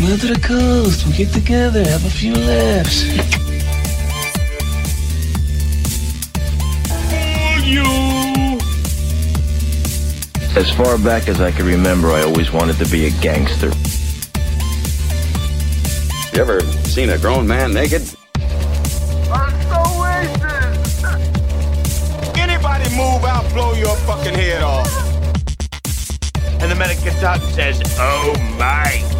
Come out to the coast, we'll get together, have a few laughs. As far back as I can remember, I always wanted to be a gangster. You ever seen a grown man naked? I'm so wasted. Anybody move, I'll blow your fucking head off. And the medical doctor says, Oh my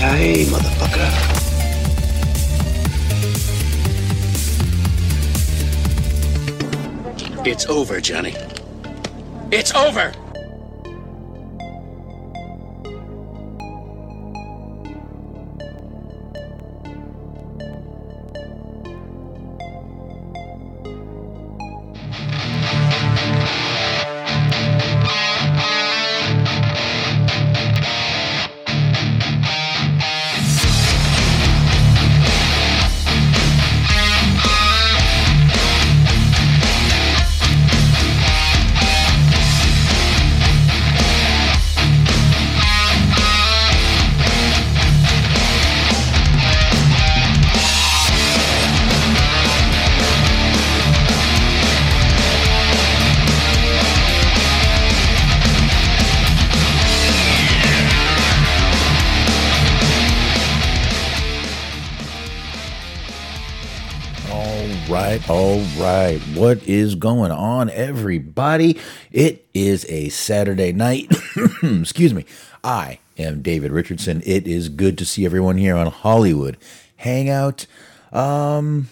Motherfucker. It's over, Johnny. It's over! Right. What is going on, everybody? It is a Saturday night. Excuse me. I am David Richardson. It is good to see everyone here on Hollywood Hangout. Um,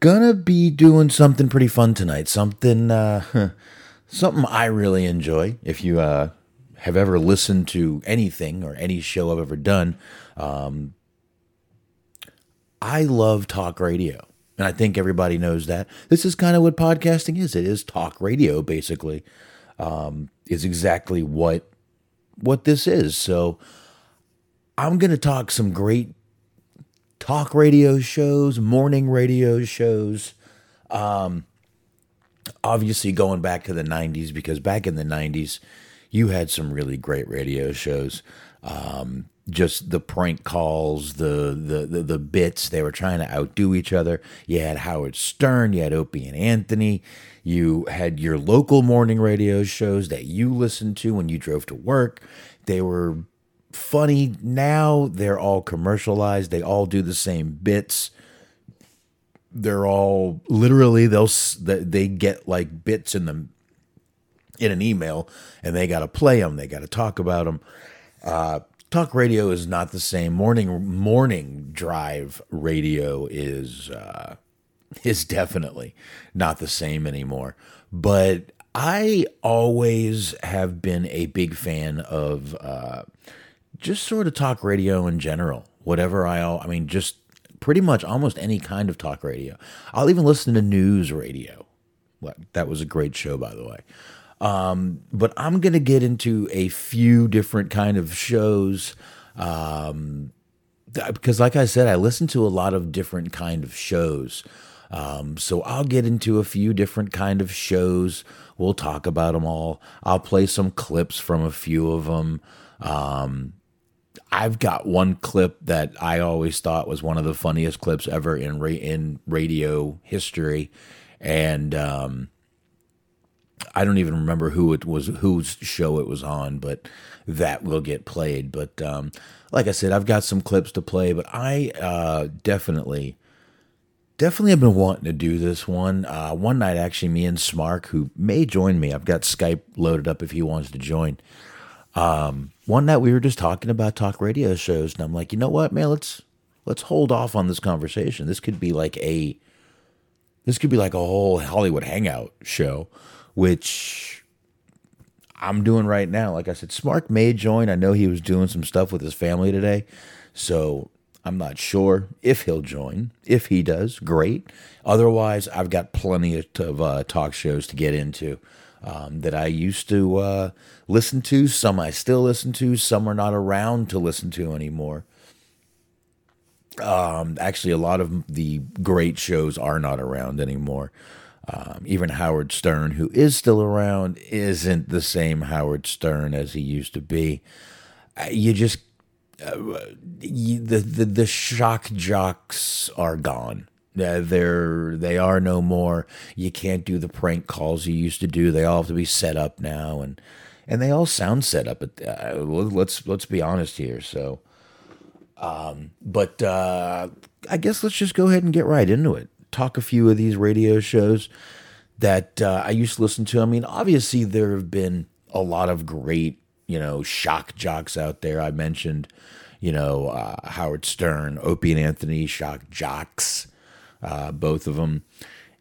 gonna be doing something pretty fun tonight. Something, uh, something I really enjoy. If you uh, have ever listened to anything or any show I've ever done, um, I love talk radio. And I think everybody knows that. This is kind of what podcasting is. It is talk radio, basically. Um, is exactly what what this is. So I'm gonna talk some great talk radio shows, morning radio shows. Um, obviously going back to the 90s because back in the 90s you had some really great radio shows um, just the prank calls the, the the the bits. They were trying to outdo each other. You had howard stern you had opie and anthony. You had your local morning radio shows that you listened to when you drove to work. They were funny. Now they're all commercialized. They all do the same bits. They're all literally they'll they get like bits in them in an email and they got to play them they got to talk about them uh, talk radio is not the same. Morning morning drive radio is uh, is definitely not the same anymore. But i always have been a big fan of uh, just sort of talk radio in general. Whatever i i mean just pretty much almost any kind of talk radio. I'll even listen to news radio. That was a great show by the way Um, but I'm going to get into a few different kind of shows. Um, because like I said, I listen to a lot of different kind of shows. Um, so I'll get into a few different kind of shows. We'll talk about them all. I'll play some clips from a few of them. Um, I've got one clip that I always thought was one of the funniest clips ever in ra- in radio history, and um, I don't even remember who it was, whose show it was on, but that will get played. But um, like I said, I've got some clips to play, but I uh, definitely, definitely have been wanting to do this one. Uh, one night, actually, me and Smark, who may join me, I've got Skype loaded up if he wants to join. Um, one night we were just talking about talk radio shows, and I'm like, you know what, man, let's let's hold off on this conversation. This could be like a this could be like a whole Hollywood hangout show, which I'm doing right now. Like I said, Smark may join. I know he was doing some stuff with his family today, so I'm not sure if he'll join. If he does, great. Otherwise, I've got plenty of uh, talk shows to get into um, that I used to uh, listen to. Some I still listen to. Some are not around to listen to anymore. Um, actually, a lot of the great shows are not around anymore. Um, even Howard Stern, who is still around, isn't the same Howard Stern as he used to be. Uh, you just uh, you, the, the the shock jocks are gone. They're they are no more. You can't do the prank calls you used to do. They all have to be set up now, and and they all sound set up. But uh, let's let's be honest here. So, um, but uh, I guess let's just go ahead and get right into it. Talk a few of these radio shows that uh, I used to listen to. I mean, obviously there have been a lot of great, you know, shock jocks out there. I mentioned, you know, uh, Howard Stern, Opie and Anthony, shock jocks uh, both of them.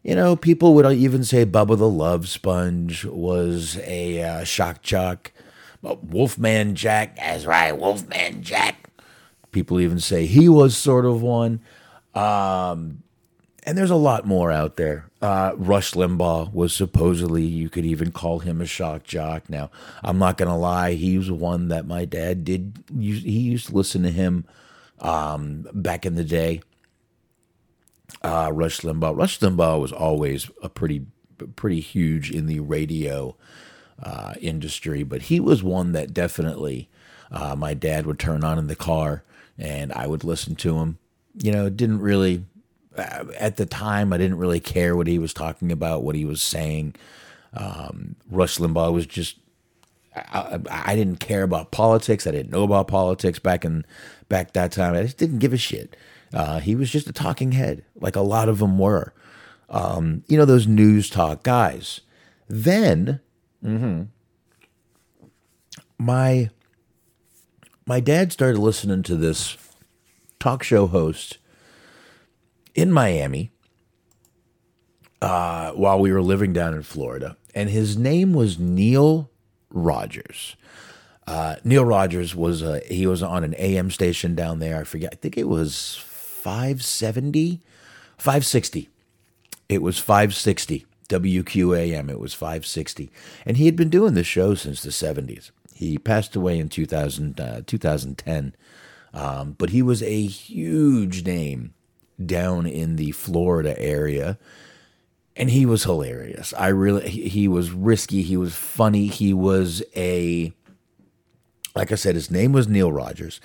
You know, people would even say Bubba the Love Sponge was a uh, shock jock. Wolfman Jack, that's right, Wolfman Jack. People even say he was sort of one. Um, and there's a lot more out there. Uh, Rush Limbaugh was supposedly, you could even call him a shock jock. Now, I'm not going to lie, he was one that my dad did, he used to listen to him um, back in the day uh, Rush Limbaugh. Rush Limbaugh was always a pretty pretty huge in the radio uh, industry, but he was one that definitely uh, my dad would turn on in the car and I would listen to him. You know, didn't really at the time I didn't really care what he was talking about, what he was saying. Um, Rush Limbaugh was just I, I, didn't care about politics. I didn't know about politics back in back that time. I just didn't give a shit. Uh, he was just a talking head, like a lot of them were. Um, you know, those news talk guys. Then, mm-hmm, my my dad started listening to this talk show host in Miami uh, while we were living down in Florida, and his name was Neil Rogers. Uh, Neil Rogers was uh, he was on an AM station down there. I forget. I think it was 570, 560. It was 560. WQAM, it was 560. And he had been doing this show since the 70s. He passed away in 2000, uh, 2010, um, but he was a huge name down in the Florida area. And he was hilarious. I really, he, he was risky. He was funny. He was a, like I said, his name was Neil Rogers.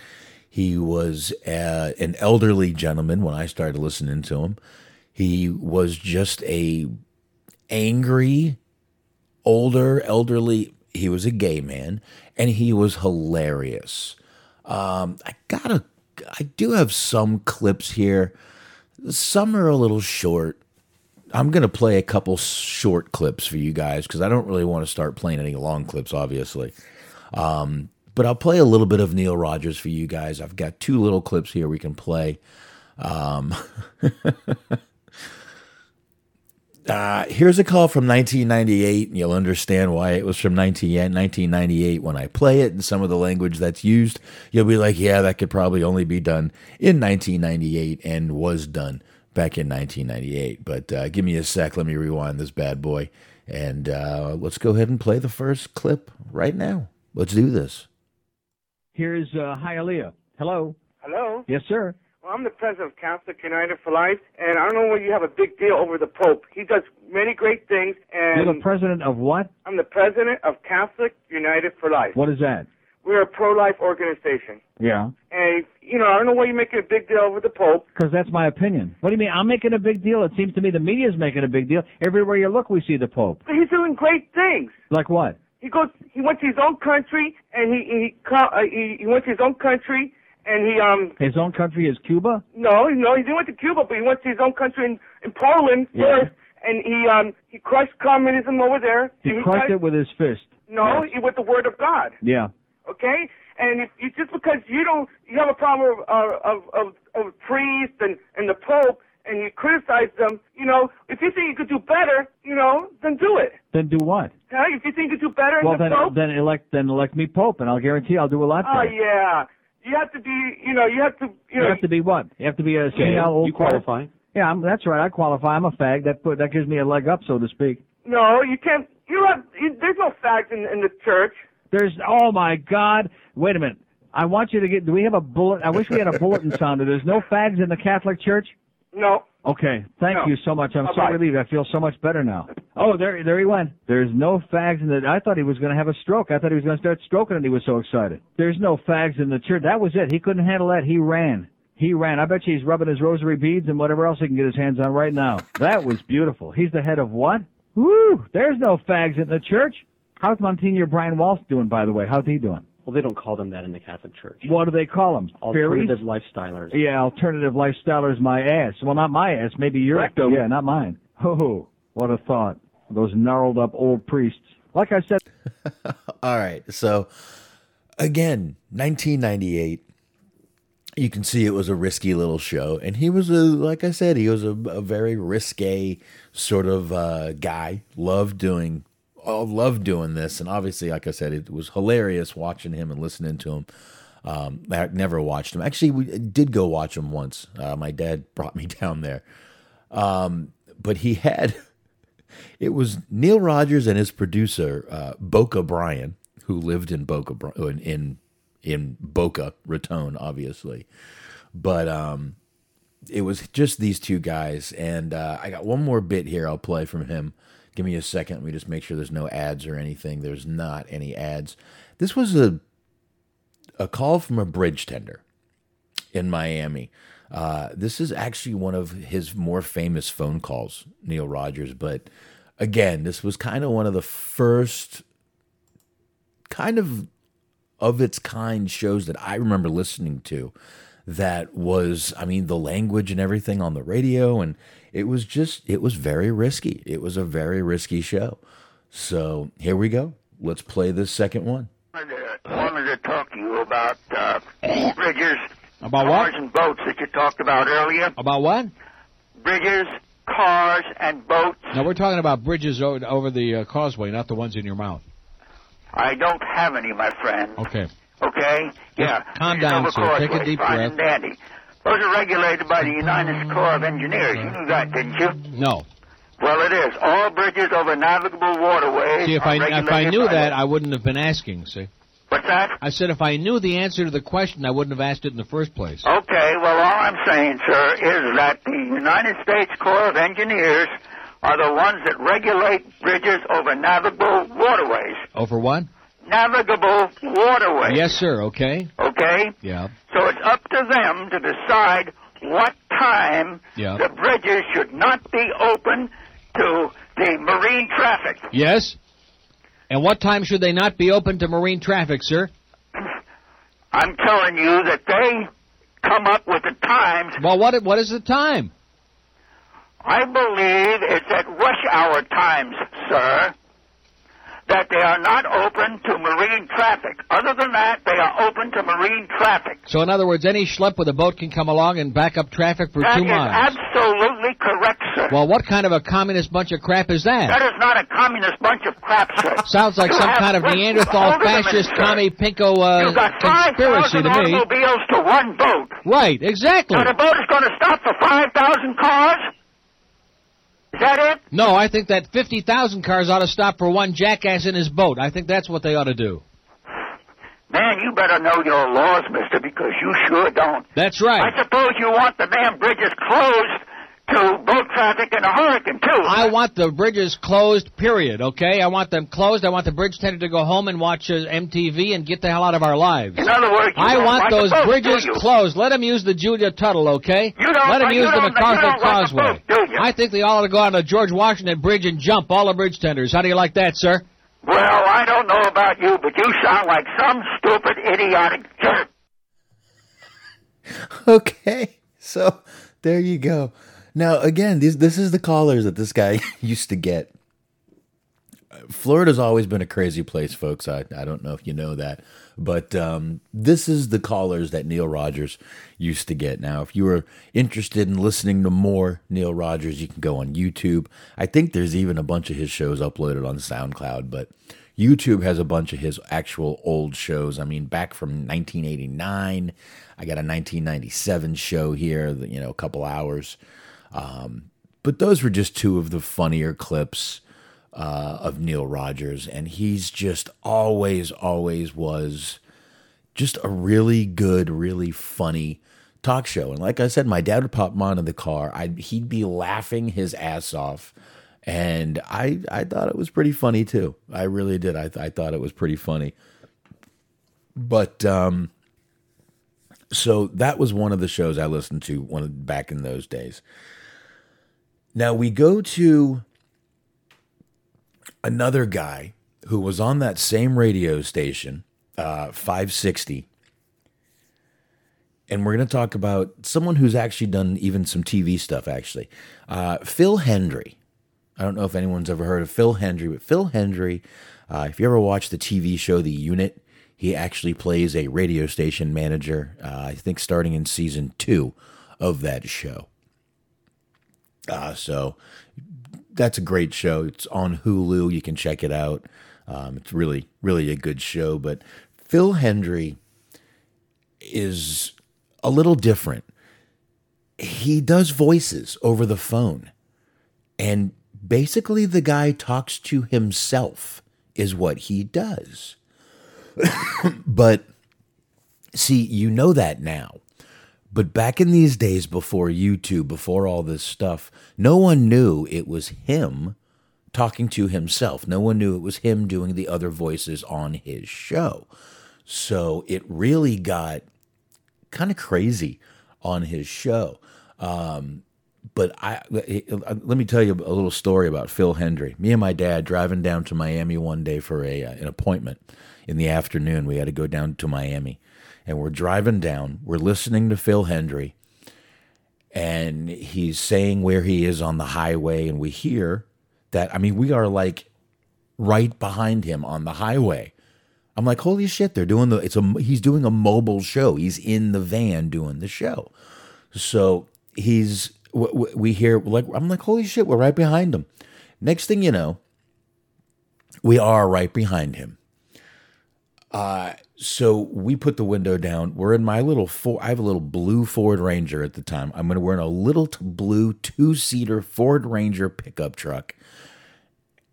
He was uh, an elderly gentleman when I started listening to him. He was just a angry, older, elderly. He was a gay man, and he was hilarious. Um, I gotta, I do have some clips here. Some are a little short. I'm gonna play a couple short clips for you guys because I don't really want to start playing any long clips, obviously. Um, but I'll play a little bit of Neil Rogers for you guys. I've got two little clips here we can play. Um, uh, here's a call from 1998, and you'll understand why it was from 19, 1998 when I play it and some of the language that's used. You'll be like, yeah, that could probably only be done in 1998 and was done back in 1998. But uh, give me a sec. Let me rewind this bad boy And uh, let's go ahead and play the first clip right now. Let's do this. Here's uh, Hialeah. Hello. Hello. Yes, sir. Well, I'm the president of Catholic United for Life, and I don't know why you have a big deal over the Pope. He does many great things, and You're the president of what? I'm the president of Catholic United for Life. What is that? We're a pro-life organization, Yeah. and you know I don't know why you're making a big deal over the Pope. Because that's my opinion. What do you mean? I'm making a big deal. It seems to me the media's making a big deal. Everywhere you look, we see the Pope. But he's doing great things. Like what? He goes. He went to his own country, and he he uh, he, he went to his own country, and he um His own country is Cuba? no no he didn't went to Cuba, but he went to his own country in, in Poland Yeah. first, and he um he crushed communism over there. He crushed tried- it with his fist. No, he with the word of God. Yeah. Okay, and if you just because you don't you have a problem of uh, of of, of priests and and the Pope and you criticize them, you know, if you think you could do better, you know, then do it. Then do what? Huh? If you think you could do better Well, than then Pope, then elect then elect me Pope, and I'll guarantee I'll do a lot better. oh better. yeah, you have to be, you know, you have to, you know, You know, have to be what? You have to be a senile old you qualify. qualify. Yeah, I'm, that's right. I qualify. I'm a fag. That put that gives me a leg up, so to speak. no, you can't. You have. You, there's no fags in in the church. There's oh my God! Wait a minute. I want you to get. Do we have a bullet? I wish we had a bulletin sounder. There's no fags in the Catholic Church. No. Okay, thank No. you so much. I'm so Bye-bye. relieved. I feel so much better now. Oh, there, there he went. There's no fags in the. I thought he was going to have a stroke. I thought he was going to start stroking, and he was so excited. There's no fags in the church. That was it. He couldn't handle that. He ran. He ran. I bet you he's rubbing his rosary beads and whatever else he can get his hands on right now. That was beautiful. He's the head of what? Woo! There's no fags in the church. How's Monsignor Brian Walsh doing, by the way? How's he doing? Well, they don't call them that in the Catholic Church. What do they call them? Alternative Fairies? lifestylers. Yeah, alternative lifestylers, my ass. Well, not my ass, maybe your Rectum. Yeah, not mine. Oh, what a thought. Those gnarled up old priests. Like I said, All right. So, again, 1998. You can see it was a risky little show. And he was a, like I said, he was a, a very risque sort of uh, guy. Loved doing, oh, love doing this. And obviously, like I said, it was hilarious watching him and listening to him. Um, I never watched him. Actually, we did go watch him once. Uh, my dad brought me down there. Um, but he had it was Neil Rogers and his producer uh, Boca Bryan, who lived in Boca in in, in Boca Raton, obviously. But um, it was just these two guys, and uh, I got one more bit here. I'll play from him. Give me a second. Let me just make sure there's no ads or anything. There's not any ads. This was a a call from a bridge tender in Miami. Uh, this is actually one of his more famous phone calls, Neil Rogers. But again, this was kind of one of the first kind of of its kind shows that I remember listening to that was, I mean, the language and everything on the radio. And it was just, it was very risky. It was a very risky show. So here we go. Let's play this second one. I wanted to talk to you about uh, bridges, About cars, what? and boats that you talked about earlier. About what? Bridges, cars, and boats. No, we're talking about bridges over, over the uh, causeway, not the ones in your mouth. I don't have any, my friend. Okay. Okay? Yeah. calm down, sir. Take a causeways, deep fine breath. and dandy. Those are regulated by the United Corps of Engineers. You knew that, didn't you? No. Well, it is. All bridges over navigable waterways See, if are I if I knew that, I wouldn't have been asking. See. What's that? I said if I knew the answer to the question, I wouldn't have asked it in the first place. Okay, well, all I'm saying, sir, is that the United States Corps of Engineers are the ones that regulate bridges over navigable waterways. Over what? Navigable waterways. Yes, sir. Okay. Okay? Yeah. So it's up to them to decide what time Yeah. the bridges should not be open to the marine traffic. Yes. And what time should they not be open to marine traffic, sir? I'm telling you that they come up with the times. Well, what what is the time? I believe it's at rush hour times, sir, that they are not open to marine traffic. Other than that, they are open to marine traffic. So, in other words, any schlep with a boat can come along and back up traffic for That two is miles. absolutely correct, sir. Well, what kind of a communist bunch of crap is that? That is not a communist bunch of crap, sir. Sounds like You some kind of Neanderthal hold it a minute, fascist commie pinko You've got uh, conspiracy 5,000 to me. automobiles to one boat. Right, exactly. So the boat is going to stop for 5,000 cars? Is that it? No, I think that 50,000 cars ought to stop for one jackass in his boat. I think that's what they ought to do. Man, you better know your laws, mister, because you sure don't. That's right. I suppose you want the damn bridges closed to boat traffic in a hurricane, too. I want the bridges closed, period, okay? I want them closed. I want the bridge tender to go home and watch uh, MTV and get the hell out of our lives. In other words, you I don't want like those the boat, bridges closed. Let them use the Julia Tuttle, okay? You don't- Let them you use the MacArthur don't the Causeway. boat, do you? I think they all ought to go on the George Washington Bridge and jump all the bridge tenders. How do you like that, sir? Well, I don't know about you, but you sound like some stupid, idiotic jerk. okay, so there you go. Now again, this this is the callers that this guy used to get. Florida's always been a crazy place, folks. I, I don't know if you know that, but um, this is the callers that Neil Rogers used to get. Now, if you were interested in listening to more Neil Rogers, you can go on YouTube. I think there's even a bunch of his shows uploaded on SoundCloud, but YouTube has a bunch of his actual old shows. I mean, back from 1989, I got a 1997 show here, you know, a couple hours. Um, but those were just two of the funnier clips uh, of Neil Rogers, and he's just always, always was just a really good, really funny talk show. And like I said, my dad would pop him on in the car. I'd, he'd be laughing his ass off, and I I thought it was pretty funny too. I really did. I I thought it was pretty funny. But um, so that was one of the shows I listened to one of, back in those days. Now we go to another guy who was on that same radio station, uh, 560. And we're going to talk about someone who's actually done even some TV stuff, actually. Uh, Phil Hendrie. I don't know if anyone's ever heard of Phil Hendrie, but Phil Hendrie, uh, if you ever watched the TV show The Unit, he actually plays a radio station manager, uh, I think starting in season two of that show. Uh, so that's a great show. It's on Hulu. You can check it out. Um, it's really, really a good show. But Phil Hendrie is a little different. He does voices over the phone. And basically, the guy talks to himself, is what he does. but see, you know that now. But back in these days before YouTube, before all this stuff, no one knew it was him talking to himself. No one knew it was him doing the other voices on his show. So it really got kind of crazy on his show. Um, but I let me tell you a little story about Phil Hendrie. Me and my dad driving down to Miami one day for a uh, an appointment in the afternoon. We had to go down to Miami and we're driving down. We're listening to Phil Hendrie, and he's saying where he is on the highway, and we hear that. I mean, we are like right behind him on the highway. I'm like, holy shit! They're doing the. It's a. He's doing a mobile show. He's in the van doing the show. So he's. We hear like I'm like, holy shit! We're right behind him. Next thing you know, we are right behind him. Uh, so we put the window down. We're in my little Ford. I have a little blue Ford Ranger at the time. I'm gonna wear in a little t- blue two seater Ford Ranger pickup truck,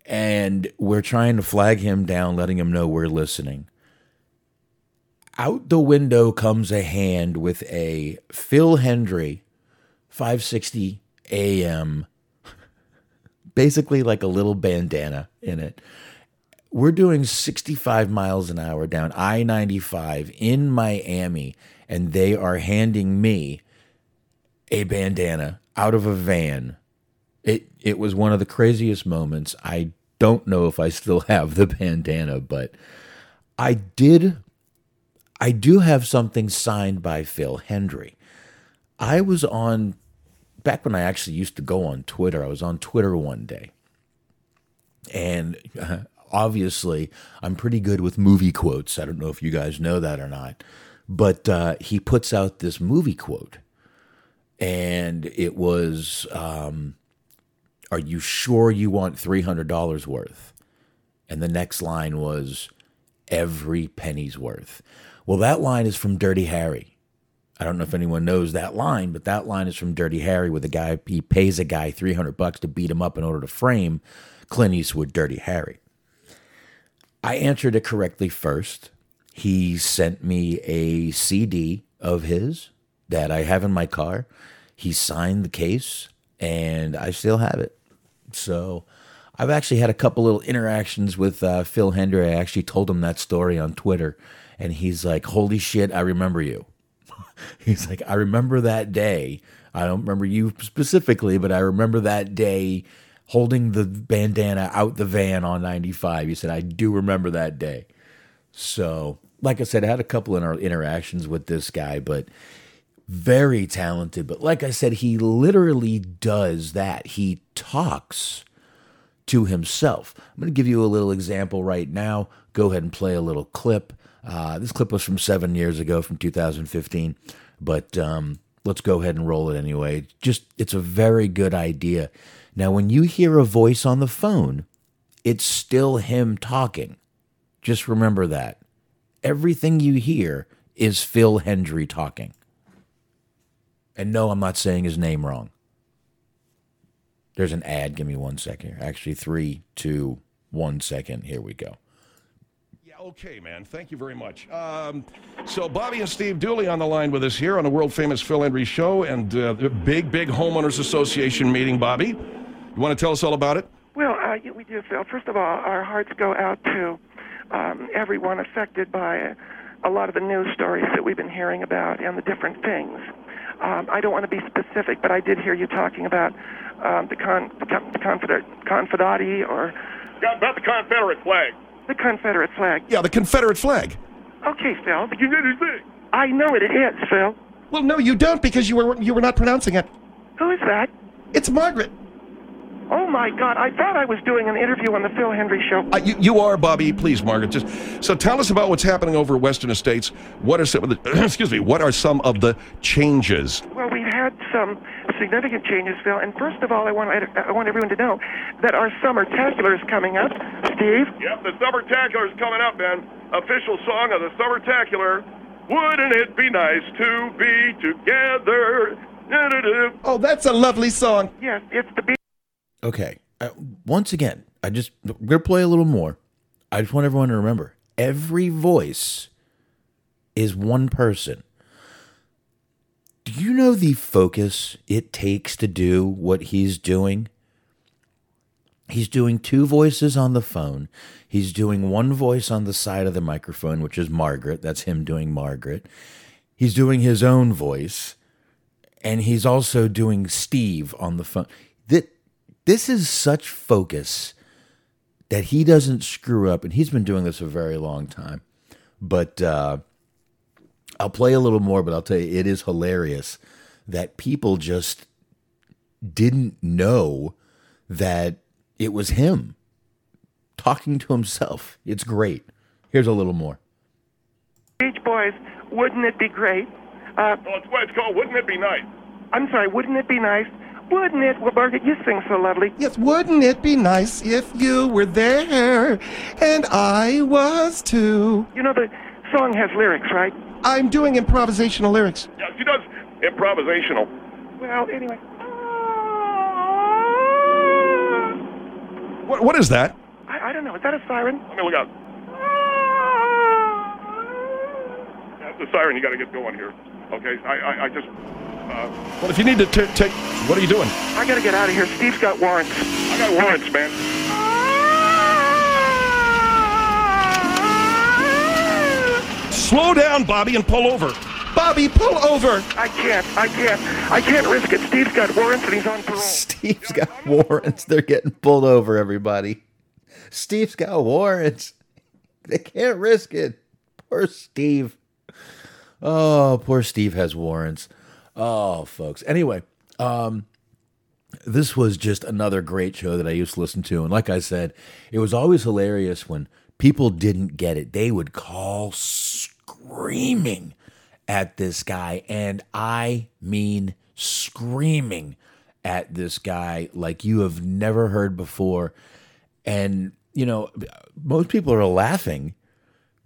and we're trying to flag him down, letting him know we're listening. Out the window comes a hand with a Phil Hendrie 560 AM, basically like a little bandana in it we're doing 65 miles an hour down I 95 in Miami, and they are handing me a bandana out of a van. It, it was one of the craziest moments. I don't know if I still have the bandana, but I did. I do have something signed by Phil Hendrie. I was on, back when I actually used to go on Twitter, I was on Twitter one day. And obviously I'm pretty good with movie quotes. I don't know if you guys know that or not, but uh, he puts out this movie quote, and it was, um, "Are you sure you want three hundred dollars worth?" And the next line was, "Every penny's worth." Well, that line is from Dirty Harry. I don't know if anyone knows that line, but that line is from Dirty Harry, where the guy he pays a guy three hundred bucks to beat him up in order to frame Clint Eastwood, Dirty Harry. I answered it correctly first. He sent me a CD of his that I have in my car. He signed the case, and I still have it. So I've actually had a couple little interactions with uh, Phil Hendrie. I actually told him that story on Twitter, and he's like, "Holy shit, I remember you." he's like, "I remember that day. I don't remember you specifically, but I remember that day." Holding the bandana out the van on 95. He said, I do remember that day. So, like I said, I had a couple of inter- interactions with this guy, but very talented. But like I said, he literally does that. He talks to himself. I'm going to give you a little example right now. Go ahead and play a little clip. Uh, this clip was from seven years ago, from 2015, but um, let's go ahead and roll it anyway. Just, it's a very good idea. Now, when you hear a voice on the phone, it's still him talking. Just remember that. Everything you hear is Phil Hendrie talking. And no, I'm not saying his name wrong. There's an ad. Give me one second. Actually, three, two, one second. Here we go. Yeah, okay, man. Thank you very much. Um, so, Bobby and Steve Dooley on the line with us here on the world famous Phil Hendrie show and uh, the big, big homeowners association meeting. Bobby, you want to tell us all about it? Well, uh, yeah, we do, Phil. First of all, our hearts go out to um, everyone affected by a lot of the news stories that we've been hearing about and the different things. Um, I don't want to be specific, but I did hear you talking about um, the, con- the, con- the Confeder- Confederati or About the Confederate flag. the Confederate flag. Yeah, the Confederate flag. Okay, Phil. The Confederate flag I know it. It is, Phil. Well, no, you don't because you were you were not pronouncing it. Who is that? It's Margaret. Oh my God! I thought I was doing an interview on the Phil Hendrie Show. Uh, you, you are Bobby, please, Margaret. Just so tell us about what's happening over at Western Estates. What are some of the excuse me? What are some of the changes? Well, we've had some significant changes, Phil. And first of all, I want I want everyone to know that our summer tacular is coming up. Steve. Yep, the Summer Tacular is coming up, man. Official song of the Summer Tacular. Wouldn't it be nice to be together? Oh, that's a lovely song. Yes, it's the. Be- Okay. Uh, once again, I just we're gonna play a little more. I just want everyone to remember every voice is one person. Do you know the focus it takes to do what he's doing? He's doing two voices on the phone. He's doing one voice on the side of the microphone, which is Margaret. That's him doing Margaret. He's doing his own voice. And he's also doing Steve on the phone. That this is such focus that he doesn't screw up. And he's been doing this a very long time. But uh, I'll play a little more, but I'll tell you, it is hilarious that people just didn't know that it was him talking to himself. It's great. Here's a little more. Beach Boys, wouldn't it be great? Uh, Oh, it's what it's called. Wouldn't it be nice? I'm sorry, wouldn't it be nice? Wouldn't it? Well, Margaret, you sing so lovely. Yes, wouldn't it be nice if you were there and I was too? You know, the song has lyrics, right? I'm doing improvisational lyrics. Yeah, she does improvisational. Well, anyway. What, what is that? I, I don't know. Is that a siren? Let me look out. That's the siren. You got to get going here. Okay, I, I, I just. Uh, Well, if you need to t- take, what are you doing? I gotta get out of here. Steve's got warrants. I got warrants, man. Slow down, Bobby, and pull over. Bobby, pull over. I can't. I can't. I can't risk it. Steve's got warrants and he's on parole. Steve's got warrants. They're getting pulled over, everybody. Steve's got warrants. They can't risk it. Poor Steve. Oh, poor Steve has warrants. Oh, folks. Anyway, um, this was just another great show that I used to listen to. And like I said, it was always hilarious when people didn't get it. They would call screaming at this guy. And I mean screaming at this guy like you have never heard before. And, you know, most people are laughing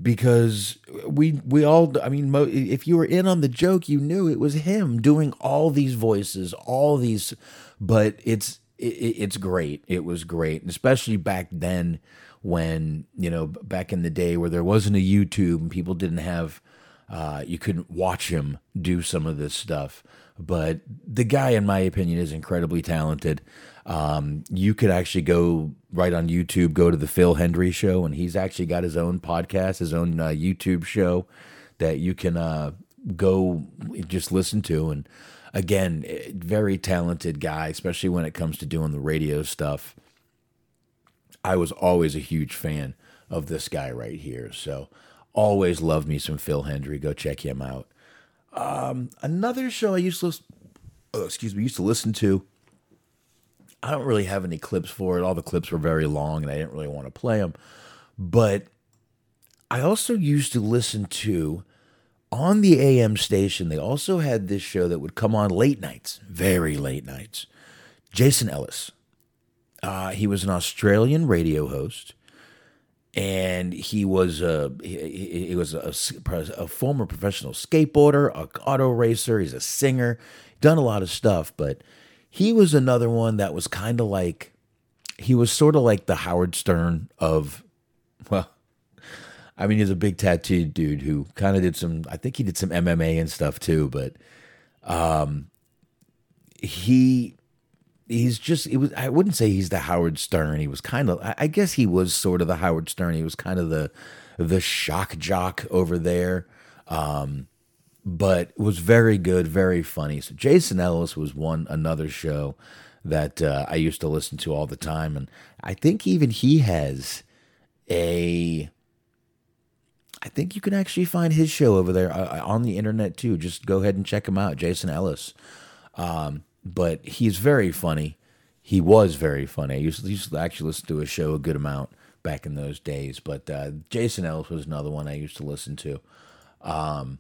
because we we all I mean if you were in on the joke you knew it was him doing all these voices all these but it's it, it's great. It was great. And especially back then when you know back in the day where there wasn't a YouTube and people didn't have uh, you couldn't watch him do some of this stuff. But the guy in my opinion is incredibly talented um, you could actually go right on YouTube, go to the Phil Hendrie show, and he's actually got his own podcast, his own uh, YouTube show that you can uh, go just listen to. And again, eh, very talented guy, especially when it comes to doing the radio stuff. I was always a huge fan of this guy right here. So always love me some Phil Hendrie. Go check him out. Um, another show I used to listen, oh, excuse me, used to listen to I don't really have any clips for it. All the clips were very long and I didn't really want to play them. But I also used to listen to on the AM station, they also had this show that would come on late nights, very late nights. Jason Ellis. Uh, he was an Australian radio host, and he was a he, he was a, a, former professional skateboarder, a auto racer. He's a singer, done a lot of stuff, but he was another one that was kind of like he was sort of like the Howard Stern of well I mean he's a big tattooed dude who kind of did some I think he did some MMA and stuff too but um he he's just it was I wouldn't say he's the Howard Stern. He was kind of I guess he was sort of the Howard Stern. He was kind of the the shock jock over there. Um but was very good, very funny. So Jason Ellis was one another show that uh, I used to listen to all the time, and I think even he has a. I think you can actually find his show over there uh, uh, on the internet too. Just go ahead and check him out, Jason Ellis. Um, but he's very funny. He was very funny. I used, used, to actually listen to his show a good amount back in those days. But uh, Jason Ellis was another one I used to listen to. Um,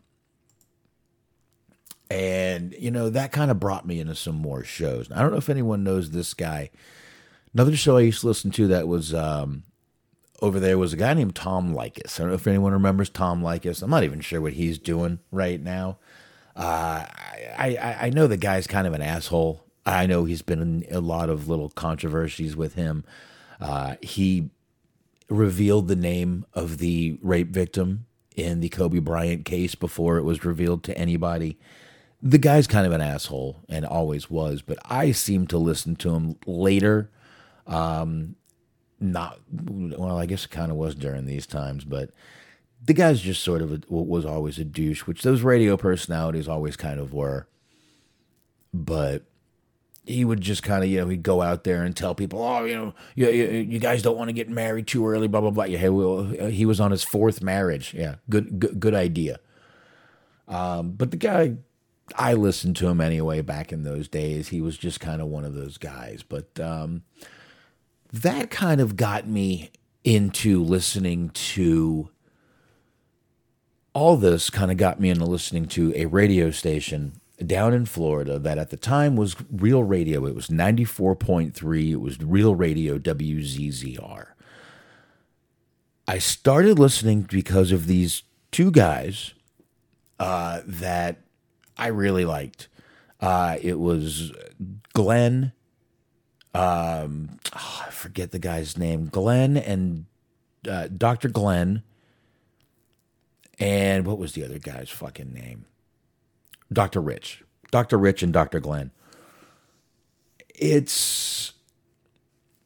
and, you know, that kind of brought me into some more shows. I don't know if anyone knows this guy. Another show I used to listen to that was um, over there was a guy named Tom Leykis. I don't know if anyone remembers Tom Leykis. I'm not even sure what he's doing right now. Uh, I, I, I know the guy's kind of an asshole. I know he's been in a lot of little controversies with him. Uh, he revealed the name of the rape victim in the Kobe Bryant case before it was revealed to anybody the guy's kind of an asshole and always was, but I seem to listen to him later. Um, not well, I guess it kind of was during these times, but the guy's just sort of a, was always a douche, which those radio personalities always kind of were. But he would just kind of, you know, he'd go out there and tell people, oh, you know, you, you, you guys don't want to get married too early, blah blah blah. Yeah, well, he was on his fourth marriage. Yeah, good good, good idea. Um, but the guy I listened to him anyway back in those days. He was just kind of one of those guys. But um, that kind of got me into listening to all this, kind of got me into listening to a radio station down in Florida that at the time was Real Radio. It was 94.3, it was Real Radio WZZR. I started listening because of these two guys uh, that I really liked. Uh, it was Glenn. Um, oh, I forget the guy's name. Glenn and uh, Dr. Glenn. And what was the other guy's fucking name? Dr. Rich. Dr. Rich and Dr. Glenn. It's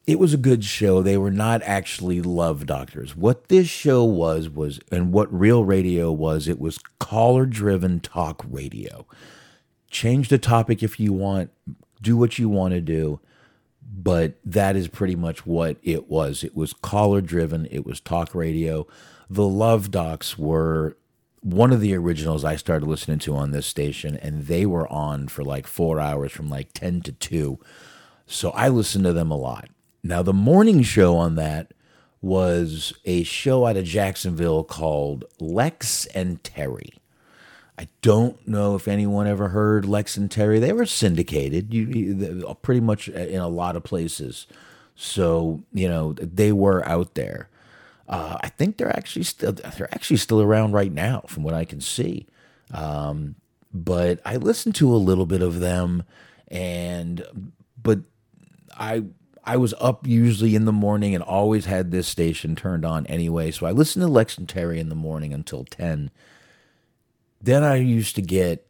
it was a good show. They were not actually love doctors. What this show was was and what real radio was, it was caller driven talk radio. Change the topic if you want, do what you want to do, but that is pretty much what it was. It was caller driven, it was talk radio. The Love Docs were one of the originals I started listening to on this station, and they were on for like four hours from like 10 to 2. So I listened to them a lot. Now, the morning show on that was a show out of Jacksonville called Lex and Terry. I don't know if anyone ever heard Lex and Terry. They were syndicated, you, you, pretty much in a lot of places. So you know they were out there. Uh, I think they're actually still they're actually still around right now, from what I can see. Um, but I listened to a little bit of them, and but I I was up usually in the morning and always had this station turned on anyway. So I listened to Lex and Terry in the morning until ten. Then I used to get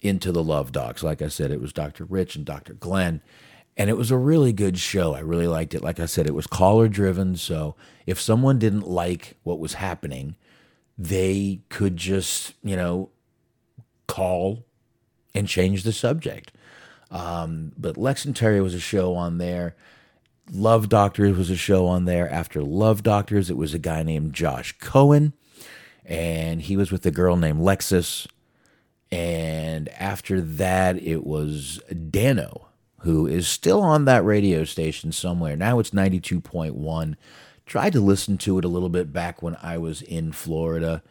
into the Love Docs. Like I said, it was Dr. Rich and Dr. Glenn. And it was a really good show. I really liked it. Like I said, it was caller driven. So if someone didn't like what was happening, they could just, you know, call and change the subject. Um, but Lex and Terry was a show on there. Love Doctors was a show on there. After Love Doctors, it was a guy named Josh Cohen, and he was with a girl named Lexus. And after that, it was Dano, who is still on that radio station somewhere. Now it's 92.1. Tried to listen to it a little bit back when I was in Florida,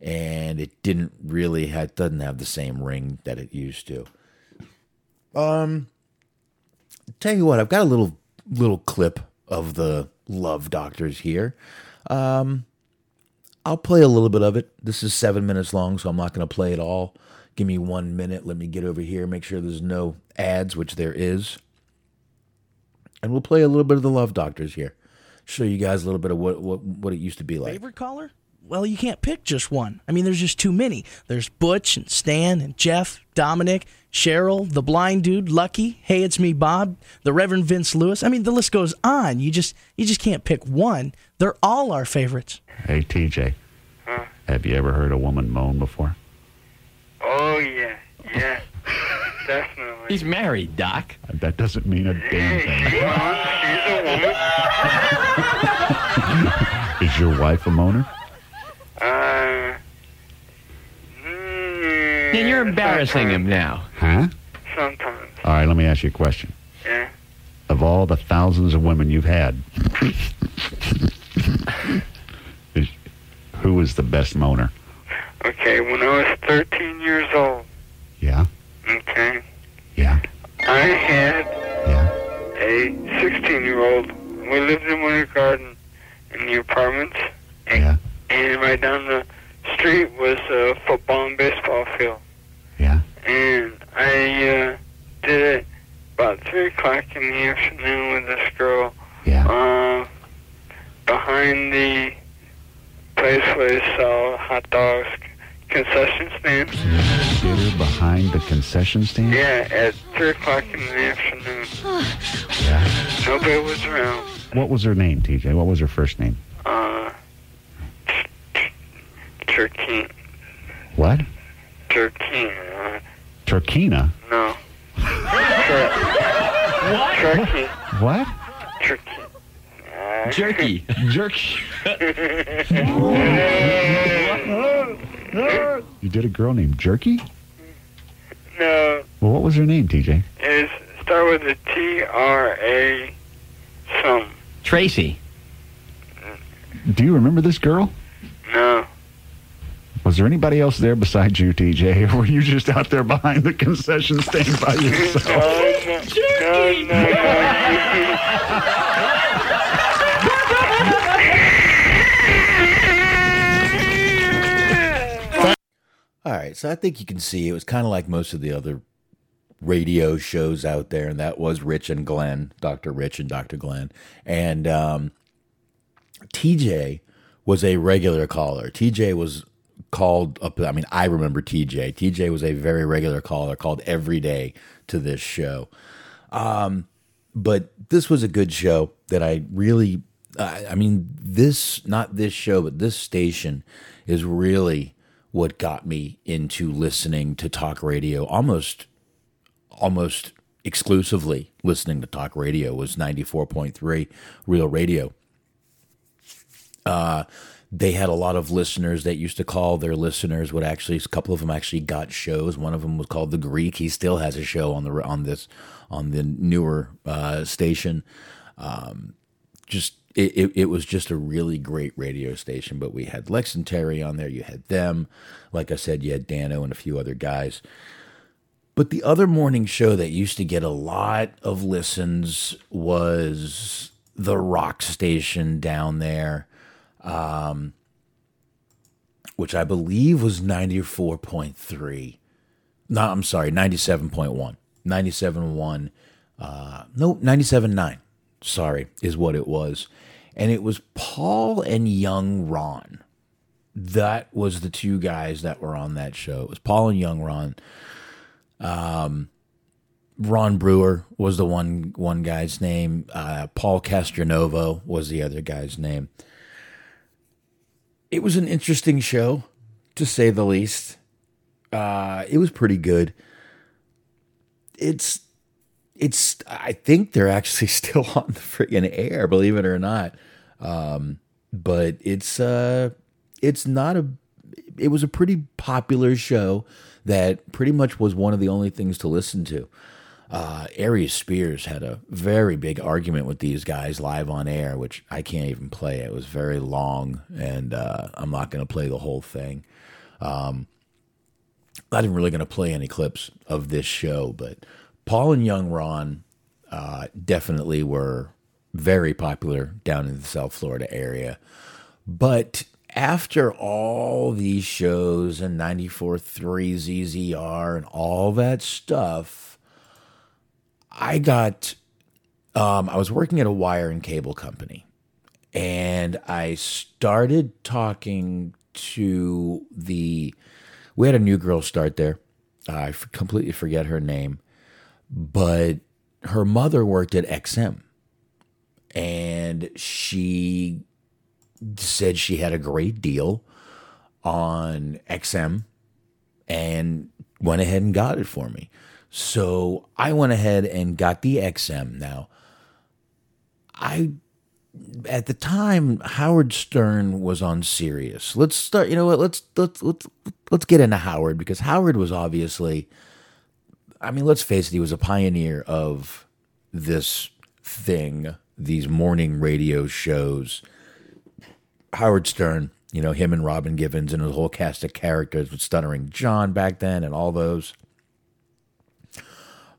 and it didn't really have, doesn't have the same ring that it used to. Um, tell you what, I've got a little little clip of the Love Doctors here. Um, I'll play a little bit of it. This is seven minutes long, so I'm not going to play it all. Give me one minute. Let me get over here, make sure there's no ads, which there is. And we'll play a little bit of the Love Doctors here. Show you guys a little bit of what, what, what it used to be like. Favorite caller? Well, you can't pick just one. I mean, there's just too many. There's Butch and Stan and Jeff, Dominic, Cheryl, the blind dude, Lucky, Hey, it's me, Bob, the Reverend Vince Lewis. I mean, the list goes on. You just you just can't pick one. They're all our favorites. Hey, TJ. huh? Have you ever heard a woman moan before? Oh, yeah. Yeah. Definitely. He's married, Doc. That doesn't mean a damn thing. She's a woman. Is your wife a moaner? Uh, And you're embarrassing him now. Huh? sometimes. All right, let me ask you a question. Yeah. Of all the thousands of women you've had, who was the best moaner? Okay, when I was 13 years old, Yeah? okay, Yeah. I had yeah. a 16 year old. We lived in Winter Garden in the apartments. And, and right down the street was a football and baseball field. Yeah. And I uh, did it about 3 o'clock in the afternoon with this girl. Yeah. Uh, behind the place where they sell hot dogs, concession stand. Behind the concession stand? Yeah, at 3 o'clock in the afternoon. Yeah. Nobody was around. What was her name, TJ? What was her first name? Uh, Turkey. What? Turkey. Uh, Turkina? no. Turkey. What? Turkey. Uh, Jerky. Jerky. You did a girl named Jerky? no, Well, what was her name, TJ? it's start with a T R A some. Tracy. Do you remember this girl? No. Was there anybody else there besides you, TJ, or were you just out there behind the concession stand by yourself? no, no, All right, so I think you can see it was kind of like most of the other radio shows out there, and that was Rich and Glenn, Dr. Rich and Dr. Glenn. And um, TJ was a regular caller. TJ was called up. I mean, I remember TJ. TJ was a very regular caller, called every day to this show. Um, but this was a good show that I really, I, mean, this, not this show, but this station is really what got me into listening to talk radio almost almost exclusively listening to talk radio was 94.3 real radio uh, they had a lot of listeners that used to call their listeners would actually a couple of them actually got shows. One of them was called the greek. He still has a show on the on this on the newer uh, station. Um, just it, it, it was just a really great radio station but we had lex and terry on there. You had them. Like i said you had dano and a few other guys. But the other morning show that used to get a lot of listens was the rock station down there. Um, which I believe was 94.3. No, I'm sorry, 97.1. 97.1. Uh, no, 97.9. Sorry, is what it was. And it was Paul and young Ron. That was the two guys that were on that show. It was Paul and young Ron. Um, Ron Brewer was the one one guy's name. Uh, Paul Castronovo was the other guy's name. It was an interesting show, to say the least. Uh, it was pretty good. It's, it's. I think they're actually still on the friggin' air, believe it or not. Um, but it's uh, it's not a. It was a pretty popular show that pretty much was one of the only things to listen to. Uh, Aries Spears had a very big argument with these guys live on air, which I can't even play. It was very long, and uh, I'm not going to play the whole thing. Um, not even really going to play any clips of this show, but Paul and Young Ron uh, definitely were very popular down in the South Florida area. But after all these shows and 94.3 ZZR and all that stuff, I got, um, I was working at a wire and cable company and I started talking to the, we had a new girl start there. I completely forget her name, but her mother worked at XM and she said she had a great deal on XM and went ahead and got it for me. So I went ahead and got the XM. Now, I at the time Howard Stern was on Sirius. Let's start. You know what? Let's let's let's let's get into Howard because Howard was obviously. I mean, let's face it. He was a pioneer of this thing, these morning radio shows. Howard Stern, you know, him and Robin Quivers and a whole cast of characters with Stuttering John back then and all those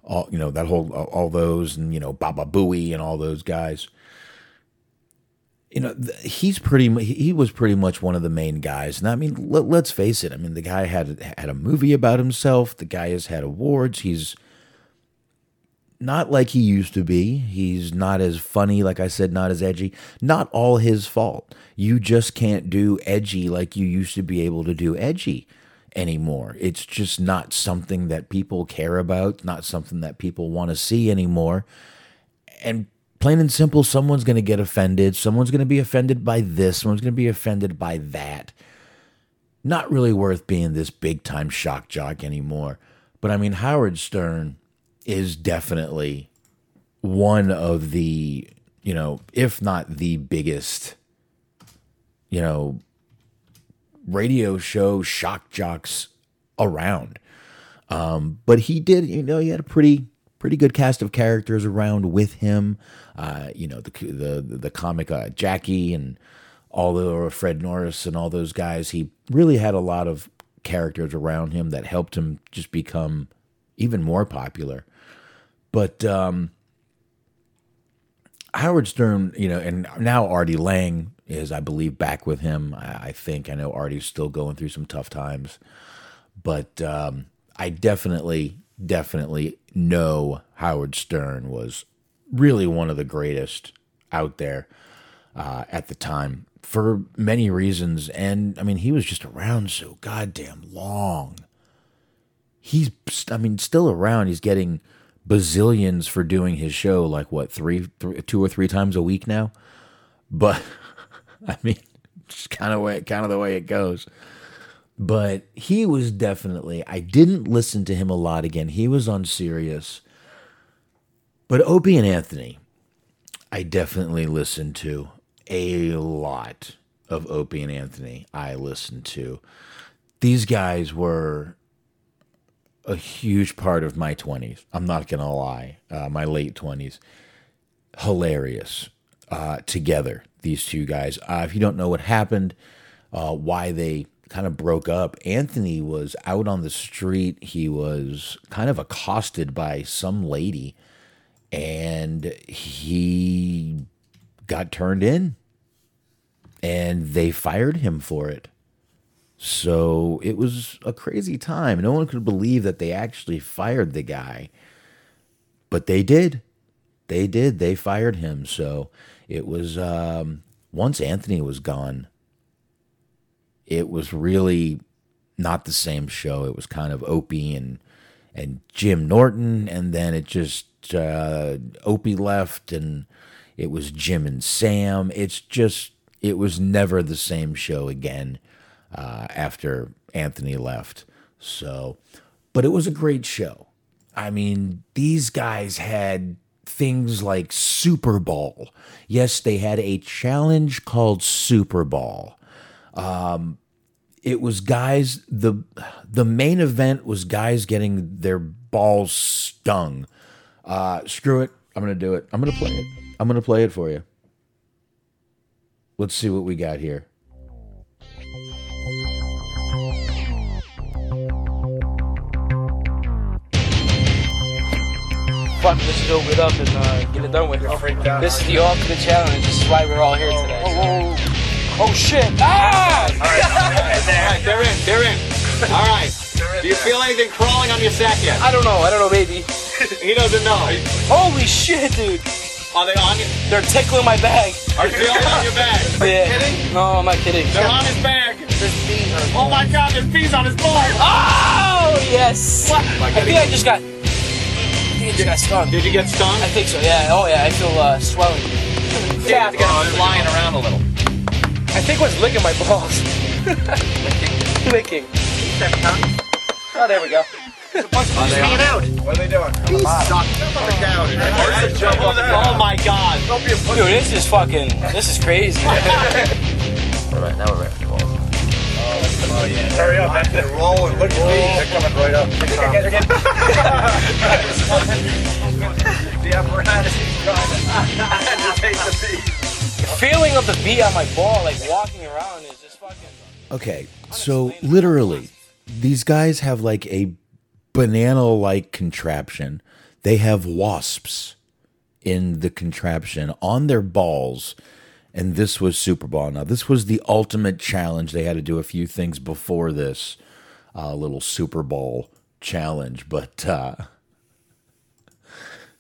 all you know that whole all those and you know Baba Booey and all those guys. You know he's pretty he was pretty much one of the main guys. And I mean let, us face it. I mean the guy had had a movie about himself. The guy has had awards. He's not like he used to be. He's not as funny, like I said, not as edgy. Not all his fault. You just can't do edgy like you used to be able to do edgy anymore. It's just not something that people care about, not something that people want to see anymore. And plain and simple, someone's going to get offended. Someone's going to be offended by this. Someone's going to be offended by that. Not really worth being this big time shock jock anymore. But I mean, Howard Stern is definitely one of the, you know, if not the biggest, you know, radio show shock jocks around. Um, but he did, you know, he had a pretty pretty good cast of characters around with him. Uh, you know, the the the comic uh, Jackie and all the Fred Norris and all those guys. He really had a lot of characters around him that helped him just become even more popular. But um, Howard Stern, you know, and now Artie Lange is, I believe, back with him. I, I think I know Artie's still going through some tough times, but um, I definitely, definitely know Howard Stern was really one of the greatest out there uh, at the time for many reasons. And I mean, he was just around so goddamn long. He's, I mean, still around. He's getting bazillions for doing his show, like what, three, three two or three times a week now. But I mean, just kind of way, kind of the way it goes. But he was definitely. I didn't listen to him a lot again. He was on Sirius. But Opie and Anthony, I definitely listened to a lot of Opie and Anthony. I listened to. These guys were a huge part of my 20s. I'm not going to lie. Uh, my late 20s. Hilarious uh, together these two guys. Uh, if you don't know what happened, uh, why they kind of broke up, Anthony was out on the street. He was kind of accosted by some lady, and he got turned in. and they fired him for it. So it was a crazy time. No one could believe that they actually fired the guy. But they did. They did. They fired him. So it was um, once Anthony was gone, it was really not the same show. It was kind of Opie and and Jim Norton, and then it just uh, Opie left, and it was Jim and Sam. It's just it was never the same show again uh, after Anthony left. So, but it was a great show. I mean, these guys had things like Super Bowl. Yes, they had a challenge called Super Bowl. Um, it was guys the the main event was guys getting their balls stung. Uh, screw it, I'm gonna do it. I'm gonna play it. I'm gonna play it for you. Let's see what we got here. Fuck, just open it up and uh, get it done with. This is the ultimate challenge. This is why we're all here today. Oh, oh shit! Ah! All right, they're in. They're in. All right. Do you feel anything crawling on your sack yet? I don't know. I don't know, maybe. He doesn't know. Holy shit, dude! Are they on you? They're tickling my bag. Are you feeling on your bag? Are you Yeah. kidding? No, I'm not kidding. They're on his bag. There's bees on his Oh my god, there's bees on his balls. Oh yes! I think I just got. I think I just got stung. Did you get stung? I think so. Yeah. Oh yeah. I feel uh, swelling. Yeah, to get them flying around a little. I think what's licking my balls. licking. licking. Oh, there we go. out. What are they doing? He's sucked. Oh my god. Don't be a Dude, this is fucking. This is crazy. All right, now we're ready. Hurry up. They're rolling. Look at these. They're coming right up. They're getting. the apparatus is to agitate the. The feeling of the bee on my ball, like walking around, is just fucking. Okay, so literally, these guys have like a banana like contraption. They have wasps in the contraption on their balls. And this was Super Bowl. Now, this was the ultimate challenge. They had to do a few things before this uh, little Super Bowl challenge, but uh,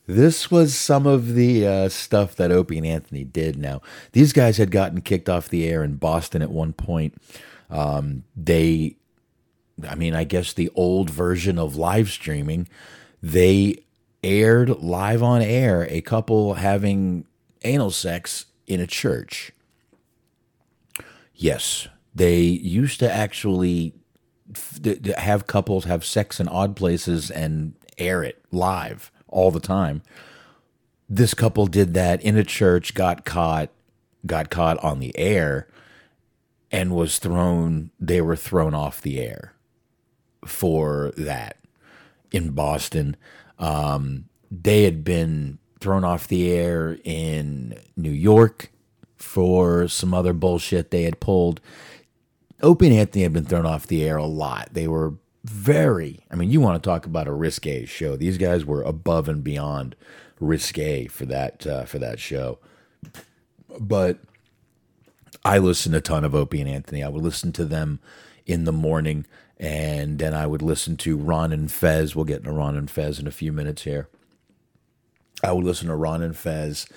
this was some of the uh, stuff that Opie and Anthony did. Now, these guys had gotten kicked off the air in Boston at one point. Um, they, I mean, I guess the old version of live streaming, they aired live on air a couple having anal sex in a church. Yes, they used to actually have couples have sex in odd places and air it live all the time. This couple did that in a church, got caught, got caught on the air, and was thrown. They were thrown off the air for that in Boston. Um, they had been thrown off the air in New York for some other bullshit they had pulled. Opie and Anthony had been thrown off the air a lot. They were very, I mean, you want to talk about a risque show. These guys were above and beyond risque for that uh, for that show. But I listened a ton of Opie and Anthony. I would listen to them in the morning, and then I would listen to Ron and Fez. We'll get into Ron and Fez in a few minutes here. I would listen to Ron and Fez,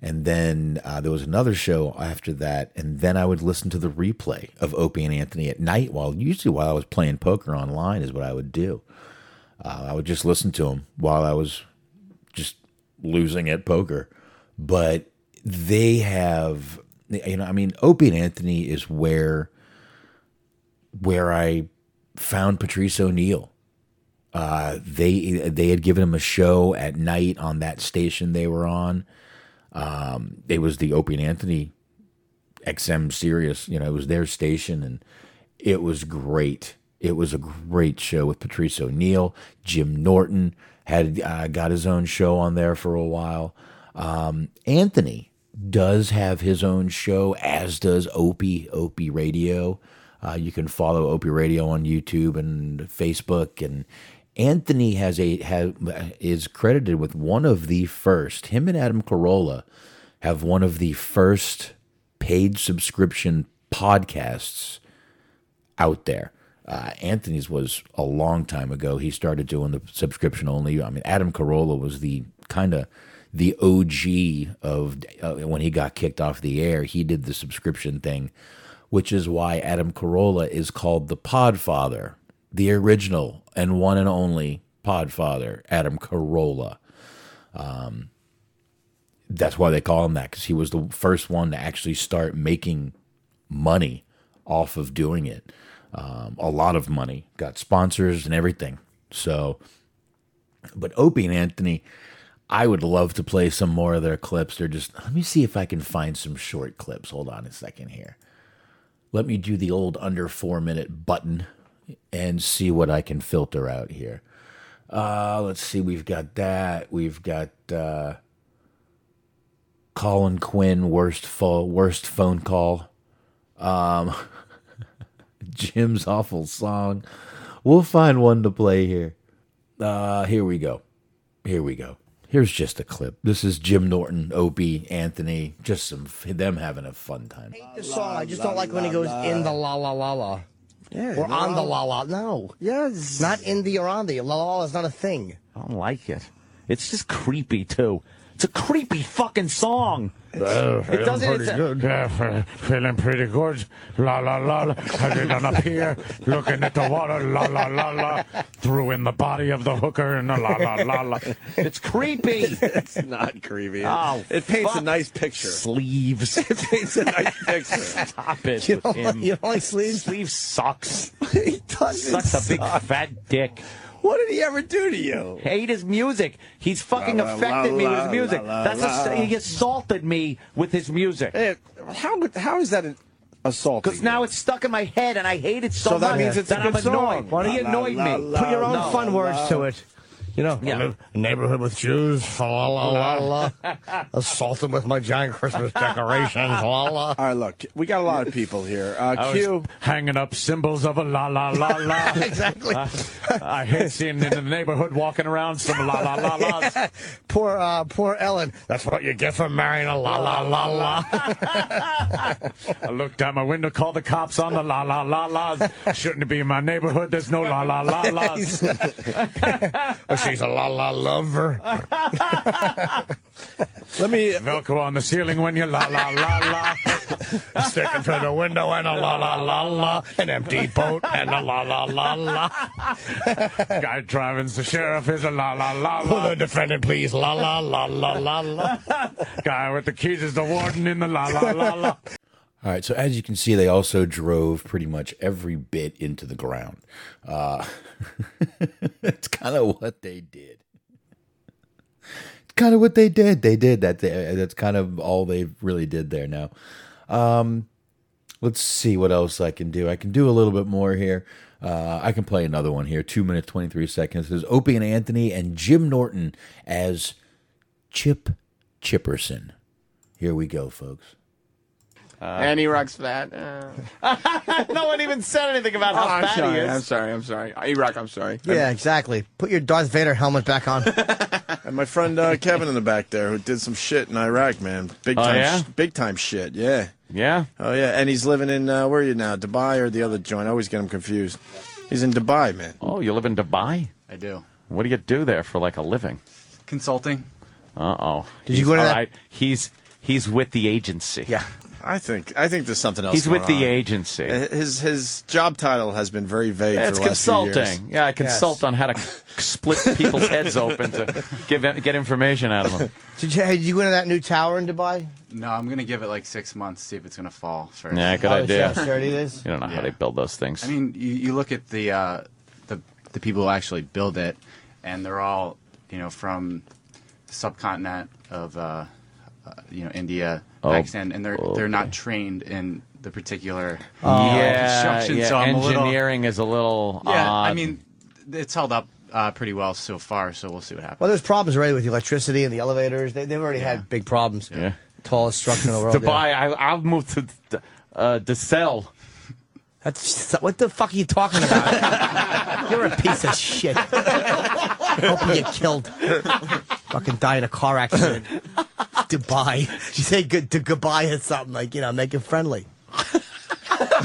and then uh, there was another show after that, and then I would listen to the replay of Opie and Anthony at night. While usually while I was playing poker online is what I would do. Uh, I would just listen to them while I was just losing at poker, but they have you know I mean Opie and Anthony is where where I found Patrice O'Neal. Uh, they they had given him a show at night on that station they were on. Um, it was the Opie and Anthony XM Sirius, you know, it was their station, and it was great. It was a great show with Patrice O'Neal. Jim Norton had uh, got his own show on there for a while. Um, Anthony does have his own show, as does Opie Opie Radio. Uh, you can follow Opie Radio on YouTube and Facebook, and Anthony has a has, is credited with one of the first. Him and Adam Carolla have one of the first paid subscription podcasts out there. Uh, Anthony's was a long time ago. He started doing the subscription only. I mean, Adam Carolla was the kind of the OG of uh, when he got kicked off the air. He did the subscription thing, which is why Adam Carolla is called the Podfather, the original and one and only Podfather, Adam Carolla. Um, that's why they call him that because he was the first one to actually start making money off of doing it. Um, a lot of money, got sponsors and everything. So, but Opie and Anthony, I would love to play some more of their clips. They're just, let me see if I can find some short clips. Hold on a second here. Let me do the old under four minute button and see what I can filter out here. Uh, let's see. We've got that. We've got uh, Colin Quinn worst fo- worst phone call. Um, Jim's awful song. We'll find one to play here. Uh, here we go. Here we go. Here's just a clip. This is Jim Norton, Opie, Anthony, just some them having a fun time. Hate the song. I just don't like when he goes in the la la la la. Yeah, or on the la la. No. Yes. Not in the or on the. La la la is not a thing. I don't like it. It's just creepy too. It's a creepy fucking song. it doesn't. It's a, Yeah, uh, feeling pretty good. La la la la. Headed on up here, looking at the water. La la la la. Threw in the body of the hooker and the la la la la. It's creepy. it's not creepy. Oh, it paints fuck. a nice picture. Sleeves. it paints a nice picture. Stop it You with don't, him. you don't like sleeves? Sleeves sucks. he doesn't. Sucks a big suck. fat dick. What did he ever do to you? Hate his music. He's fucking La, la, affected me with his music. la, la, That's la. a, he assaulted me with his music. Hey, how how is that an assault? Because now it's stuck in my head and I hate it so, So that much means it's a that good I'm song. annoyed. Why don't he you- annoyed la, la, me. la, Put your own No. fun words to it. You know, Yeah. a neighborhood with Jews, la la la la. Assault them with my giant Christmas decorations, la la. All right, look, we got a lot of people here. Uh, Q. hanging up symbols of a la la la la. exactly. Uh, I hate seeing in the neighborhood walking around some la la la la's. Poor, uh, poor Ellen. That's what you get for marrying a la la la la. I looked out my window, called the cops on the la la la la's. Shouldn't it be in my neighborhood? There's no la la la la's. Oh, she's a la la lover. Let me. Velcro on the ceiling when you la la la la. Sticking through the window and a la la la la. An empty boat and a la la la la. Guy driving's the sheriff is a la la la Will la. the defendant please la la la la la la. Guy with the keys is the warden in the la la la la. All right, so as you can see, they also drove pretty much every bit into the ground. Uh, it's kind of what they did. It's kind of what they did. They did that. They, that's kind of all they really did there. Now, um, let's see what else I can do. I can do a little bit more here. Uh, I can play another one here. Two minutes twenty three seconds. This is Opie and Anthony and Jim Norton as Chip Chipperson. Here we go, folks. And he rocks fat. Uh. no one even said anything about Oh, how I'm fat sorry. he is. I'm sorry. I'm sorry. E-Rock, I'm sorry. Yeah, exactly. Put your Darth Vader helmet back on. And my friend uh, Kevin in the back there who did some shit in Iraq, man. Big Oh, time, yeah? sh- big time shit. Yeah. Yeah. Oh yeah, and he's living in uh, where are you now? Dubai or the other joint? I always get him confused. He's in Dubai, man. Oh, you live in Dubai? I do. What do you do there for like a living? Consulting. Uh oh. Did you go to that- Right. He's he's with the agency. Yeah. I think I think there's something else. He's with the on. agency. Uh, His his job title has been very vague Yeah, for it's the last few years. consulting. Yeah, I consult on how to split people's heads open to give get information out of them. Did you, hey, did you go into that new tower in Dubai? No, I'm gonna give it like six months, see if it's gonna fall first. Yeah, good Oh, idea. how sturdy it is? You don't know how they build those things. I mean, you, you look at the uh, the the people who actually build it, and they're all you know from the subcontinent of uh, uh, you know India, Oh, Pakistan, and they're they're not trained in the particular yeah, construction. yeah. So I'm a little engineering is a little. yeah. I mean, it's held up uh, pretty well so far. So we'll see what happens. Well, there's problems already with the electricity and the elevators. They, they've already had big problems. Yeah. Tallest structure in the world. Dubai. yeah. I, I've moved to uh, DeSalle. That's what the fuck are you talking about? You're a piece of shit. I hope you get killed. Fucking die in a car accident. Dubai. You say good to goodbye or something like you know, make it friendly.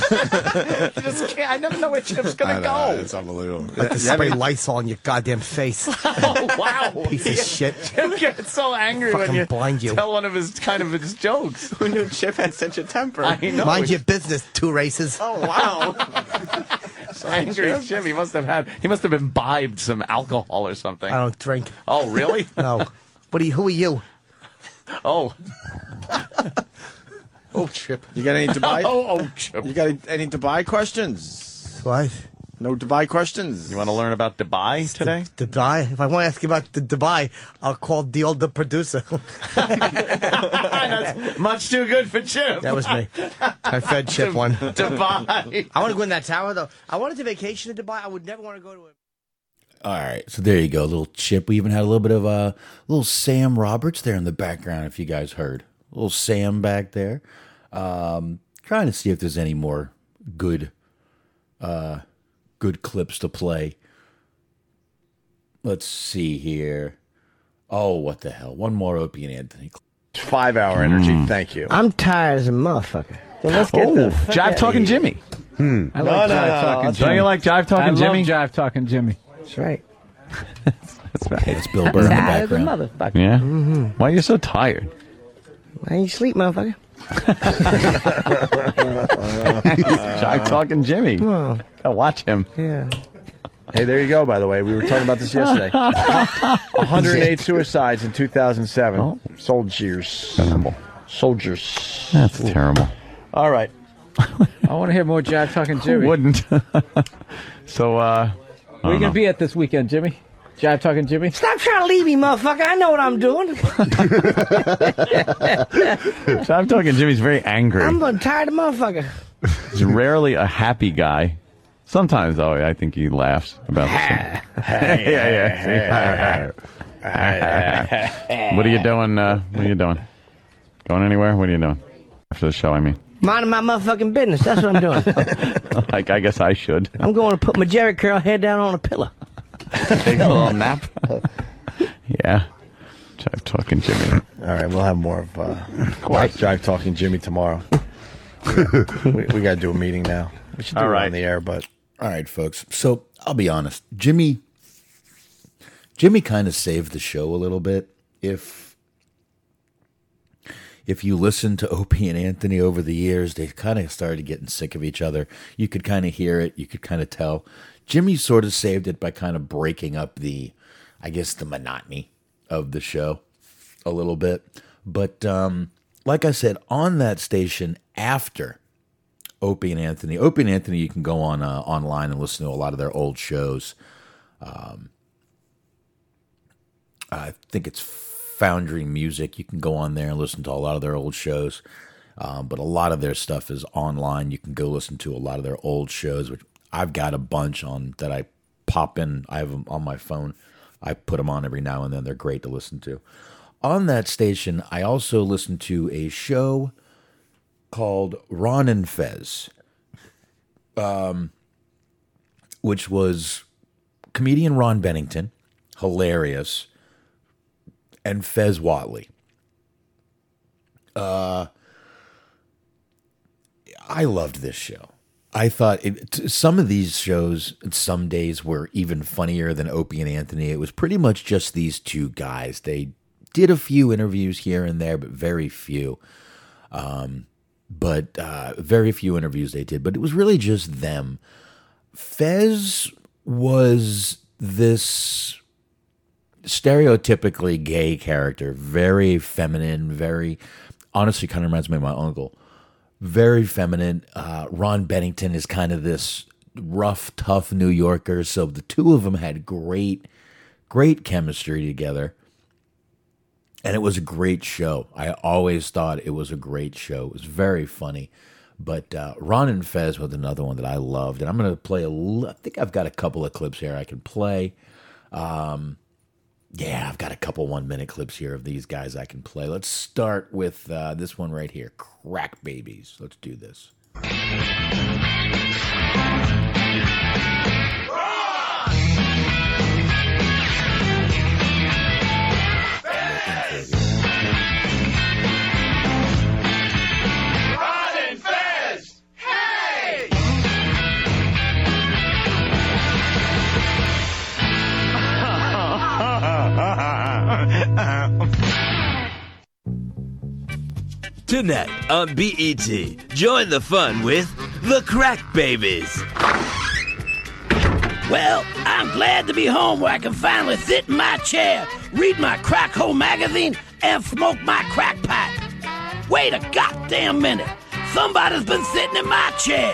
You just can't. I never know where Chip's gonna go. It's unbelievable. Like to spray Lysol on your goddamn face. oh wow! Piece of shit. Chip gets so angry when Fucking you blind you. tell one of his kind of his jokes. Who knew Chip had such a temper? I know. Mind your business, two races. Oh wow! So angry Chip. He must have had. He must have imbibed some alcohol or something. I don't drink. Oh really? No. What are you? Who are you? Oh. Oh, Chip. You got any Dubai? Oh, oh, Chip. You got any, any Dubai questions? What? No Dubai questions. You want to learn about Dubai today? Dubai. If I want to ask you about the Dubai, I'll call the older producer. That's much too good for Chip. that was me. I fed Chip one. Dubai. I want to go in that tower though. I wanted to vacation in Dubai. I would never want to go to it. All right, so there you go, little chip. We even had a little bit of uh, little Sam Roberts there in the background. If you guys heard, little Sam back there, um, trying to see if there's any more good, uh, good clips to play. Let's see here. Oh, what the hell? One more Opie and Anthony. Five hour energy. Thank you. I'm tired as a motherfucker. So let's get the Jive talking here. Jimmy. Hmm. I like Jive Talking Jimmy. Don't you like Jive Talking I love Jimmy? Jive Talking Jimmy. That's right. That's right. That's Bill Burr in the Tired as a background. motherfucker. Yeah. Mm-hmm. Why are you so tired? Why ain't you sleep, motherfucker? Jive Talking Jimmy. Oh, Gotta watch him. yeah. Hey, there you go. By the way, we were talking about this yesterday. 108 suicides in 2007. Oh. Soldiers. Terrible. Soldiers. That's terrible. All right. I want to hear more Jack Talking Who Jimmy. wouldn't? so, uh, Where are you going to be at this weekend, Jimmy? Jive Talking Jimmy? Stop trying to leave me, motherfucker. I know what I'm doing. Jive Talking to Jimmy's very angry. I'm a tired of motherfucker. He's rarely a happy guy. Sometimes, though, I think he laughs about this. yeah, yeah. what are you doing? Uh, what are you doing? Going anywhere? What are you doing after the show? I mean, Minding my motherfucking business. That's what I'm doing. like I guess I should I'm going to put my Jheri curl head down on a pillow. take a little nap. yeah, Jive talking Jimmy. All right, we'll have more of uh, Drive Talking Jimmy tomorrow. we we got to do a meeting now. We should do All it right. on the air, but All right, folks. So I'll be honest. Jimmy Jimmy kind of saved the show a little bit. If if you listen to Opie and Anthony over the years, they kind of started getting sick of each other. You could kind of hear it. You could kind of tell. Jimmy sort of saved it by kind of breaking up the, I guess, the monotony of the show a little bit. But um, like I said, on that station after Opie and Anthony. Opie and Anthony, you can go on uh, online and listen to a lot of their old shows. Um, I think it's Foundry Music. You can go on there and listen to a lot of their old shows. Um, but a lot of their stuff is online. You can go listen to a lot of their old shows, which I've got a bunch on that I pop in. I have them on my phone. I put them on every now and then. They're great to listen to. On that station, I also listen to a show called Ron and Fez, um, which was comedian Ron Bennington, hilarious, and Fez Whatley. Uh, I loved this show. I thought it, some of these shows, some days, were even funnier than Opie and Anthony. It was pretty much just these two guys. They did a few interviews here and there, but very few. Um, but uh, very few interviews they did. But it was really just them. Fez was this stereotypically gay character, very feminine, very honestly kind of reminds me of my uncle. Very feminine. Uh, Ron Bennington is kind of this rough, tough New Yorker. So the two of them had great, great chemistry together. And it was a great show. I always thought it was a great show. It was very funny. But uh, Ron and Fez was another one that I loved. And I'm going to play a li- I think I've got a couple of clips here I can play. Um, yeah, I've got a couple one minute clips here of these guys I can play. Let's start with uh, this one right here Crack Babies. Let's do this. Tonight on BET, join the fun with the Crack Babies. Well, I'm glad to be home where I can finally sit in my chair, read my crack hole magazine, and smoke my crack pipe. Wait a goddamn minute. Somebody's been sitting in my chair,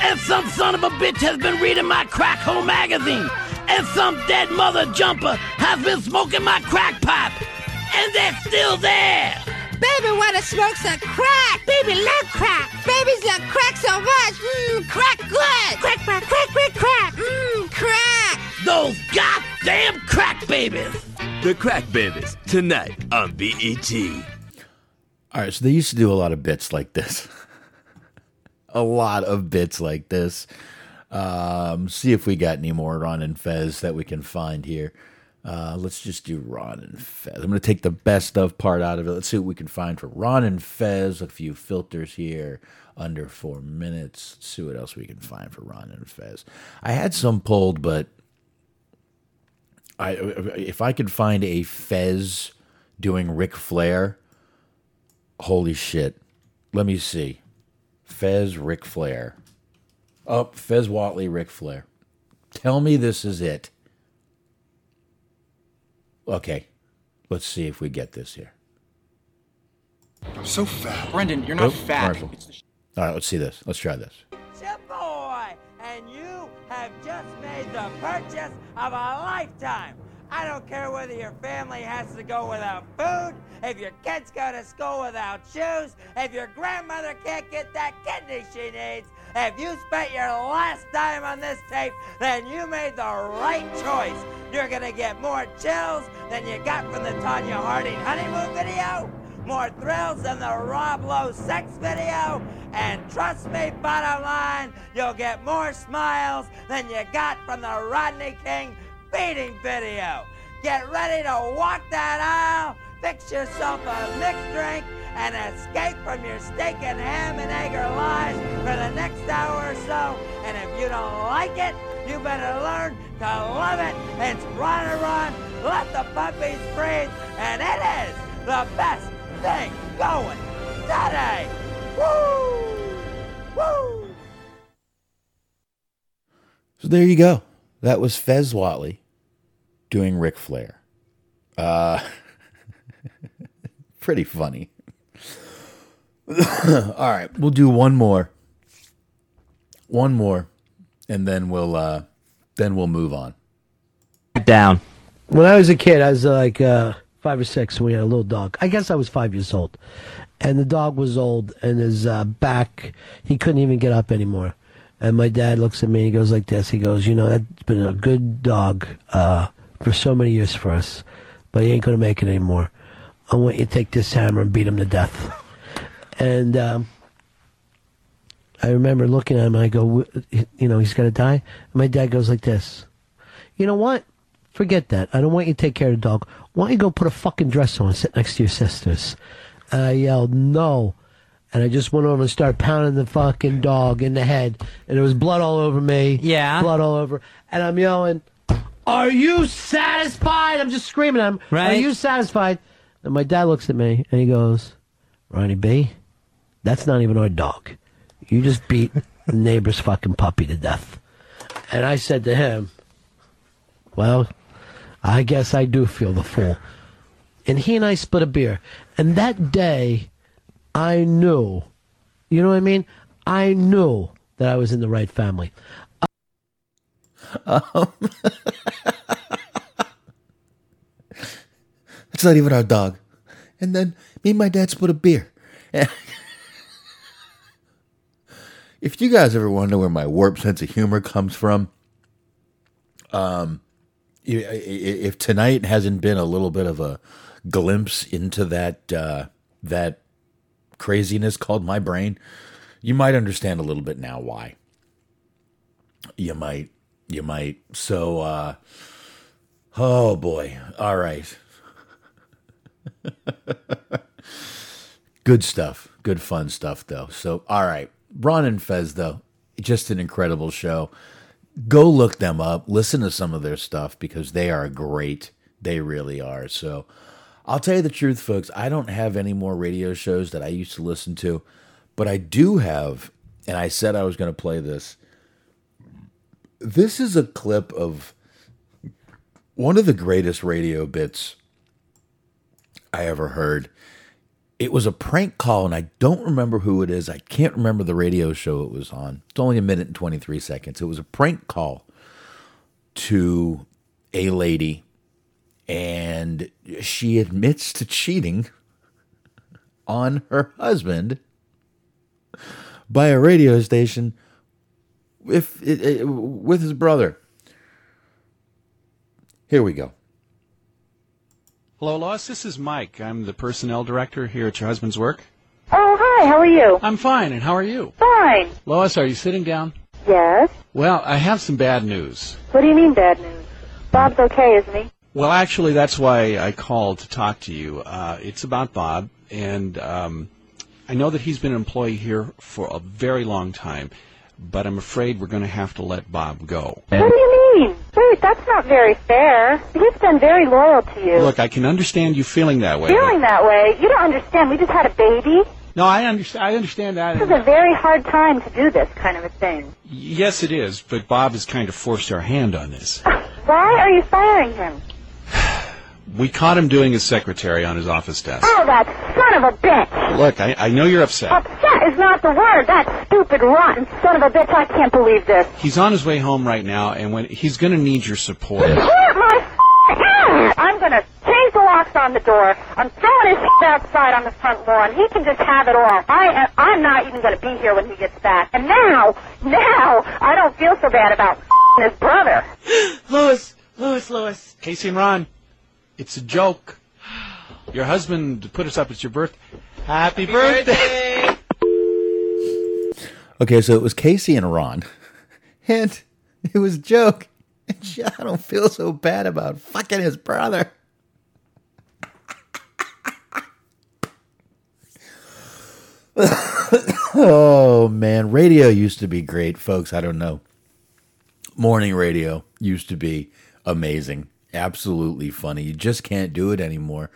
and some son of a bitch has been reading my crack hole magazine, and some dead mother jumper has been smoking my crack pipe, and they're still there. Baby wanna smoke some crack. Baby love crack. Babies love crack so much. Mmm, crack good. Crack, crack, crack, crack, crack. Mmm, crack. Those goddamn crack babies. The Crack Babies, tonight on BET. All right, so they used to do a lot of bits like this. a lot of bits like this. Um, see if we got any more Ron and Fez that we can find here. Uh, let's just do Ron and Fez. I'm going to take the best of part out of it. Let's see what we can find for Ron and Fez. A few filters here, under four minutes. Let's see what else we can find for Ron and Fez. I had some pulled, but I if I could find a Fez doing Ric Flair, holy shit. Let me see. Fez, Ric Flair. Oh, Fez Whatley, Ric Flair. Tell me this is it. Okay, let's see if we get this here. I'm so fat. Brendan, you're Oh, not fat. commercial. All right, let's see this. Let's try this. Chip boy, and you have just made the purchase of a lifetime. I don't care whether your family has to go without food, if your kids go to school without shoes, if your grandmother can't get that kidney she needs. If you spent your last dime on this tape, then you made the right choice. You're gonna get more chills than you got from the Tonya Harding honeymoon video more thrills than the Rob Lowe sex video. And trust me, bottom line, you'll get more smiles than you got from the Rodney King beating video. Get ready to walk that aisle, fix yourself a mixed drink, and escape from your steak and ham and egger lies for the next hour or so. And if you don't like it, you better learn to love it. It's run and run, let the puppies breathe, and it is the best thing going today. Woo! Woo! So there you go. That was Fez Whatley doing Ric Flair. Uh, pretty funny. All right, we'll do one more. One more, and then we'll uh, then we'll move on. Down. When I was a kid, I was like uh, five or six, we had a little dog. I guess I was five years old. And the dog was old, and his uh, back, he couldn't even get up anymore. And my dad looks at me, and he goes like this. He goes, You know, that's been a good dog uh, for so many years for us, but he ain't going to make it anymore. I want you to take this hammer and beat him to death. And um, I remember looking at him, I go, "W- You know, he's going to die. And my dad goes like this You know what? Forget that. I don't want you to take care of the dog. Why don't you go put a fucking dress on and sit next to your sisters? And I yelled, no. And I just went over and started pounding the fucking dog in the head. And there was blood all over me. Yeah. Blood all over. And I'm yelling, are you satisfied? I'm just screaming at him. Are you satisfied? And my dad looks at me and he goes, Ronnie B, that's not even our dog. You just beat the neighbor's fucking puppy to death. And I said to him, well, I guess I do feel the fool. And he and I split a beer. And that day, I knew, you know what I mean? I knew that I was in the right family. Um, It's not even our dog. And then me and my dad split a beer. if you guys ever wonder where my warped sense of humor comes from, um, if tonight hasn't been a little bit of a glimpse into that uh, that craziness called my brain, you might understand a little bit now why. You might, you might. So, uh, oh boy, all right. Good stuff. Good fun stuff though. So all right. Ron and Fez though, just an incredible show. Go look them up. Listen to some of their stuff because they are great. They really are. So I'll tell you the truth, folks. I don't have any more radio shows that I used to listen to, but I do have, and I said I was going to play this. This is a clip of one of the greatest radio bits I ever heard. It was a prank call, and I don't remember who it is. I can't remember the radio show it was on. It's only a minute and 23 seconds. It was a prank call to a lady, and she admits to cheating on her husband by a radio station if it, it- with his brother. Here we go. Hello, Lois. This is Mike. I'm the personnel director here at your husband's work. Oh, hi. How are you? I'm fine, and how are you? Fine. Lois, are you sitting down? Yes. Well, I have some bad news. What do you mean bad news? Bob's okay, isn't he? Well, actually, that's why I called to talk to you. Uh, it's about Bob, and um, I know that he's been an employee here for a very long time, but I'm afraid we're going to have to let Bob go. What do you mean? That's not very fair. He's been very loyal to you. Look, I can understand you feeling that way. but- Feeling that way, you don't understand. We just had a baby. No, I understand. I understand that. This is a very hard time to do this kind of a thing. Yes, it is, but Bob has kind of forced our hand on this. Why are you firing him? We caught him doing his secretary on his office desk. Oh, that son of a bitch! Look, I, I know you're upset. Upset is not the word. That stupid, rotten son of a bitch. I can't believe this. He's on his way home right now, and when he's going to need your support. Hurt my f- I'm gonna change the locks on the door. I'm throwing his shit outside on the front lawn. He can just have it all. I, I'm not even gonna be here when he gets back. And now, now, I don't feel so bad about f- his brother. Lois, Lois, Lois. Casey and Ron, it's a joke. Your husband put us up. It's your birth. Happy birthday! Okay, so it was Casey and Ron, and it was a joke. And I don't feel so bad about fucking his brother. oh man, radio used to be great, folks. I don't know. Morning radio used to be amazing, absolutely funny. You just can't do it anymore.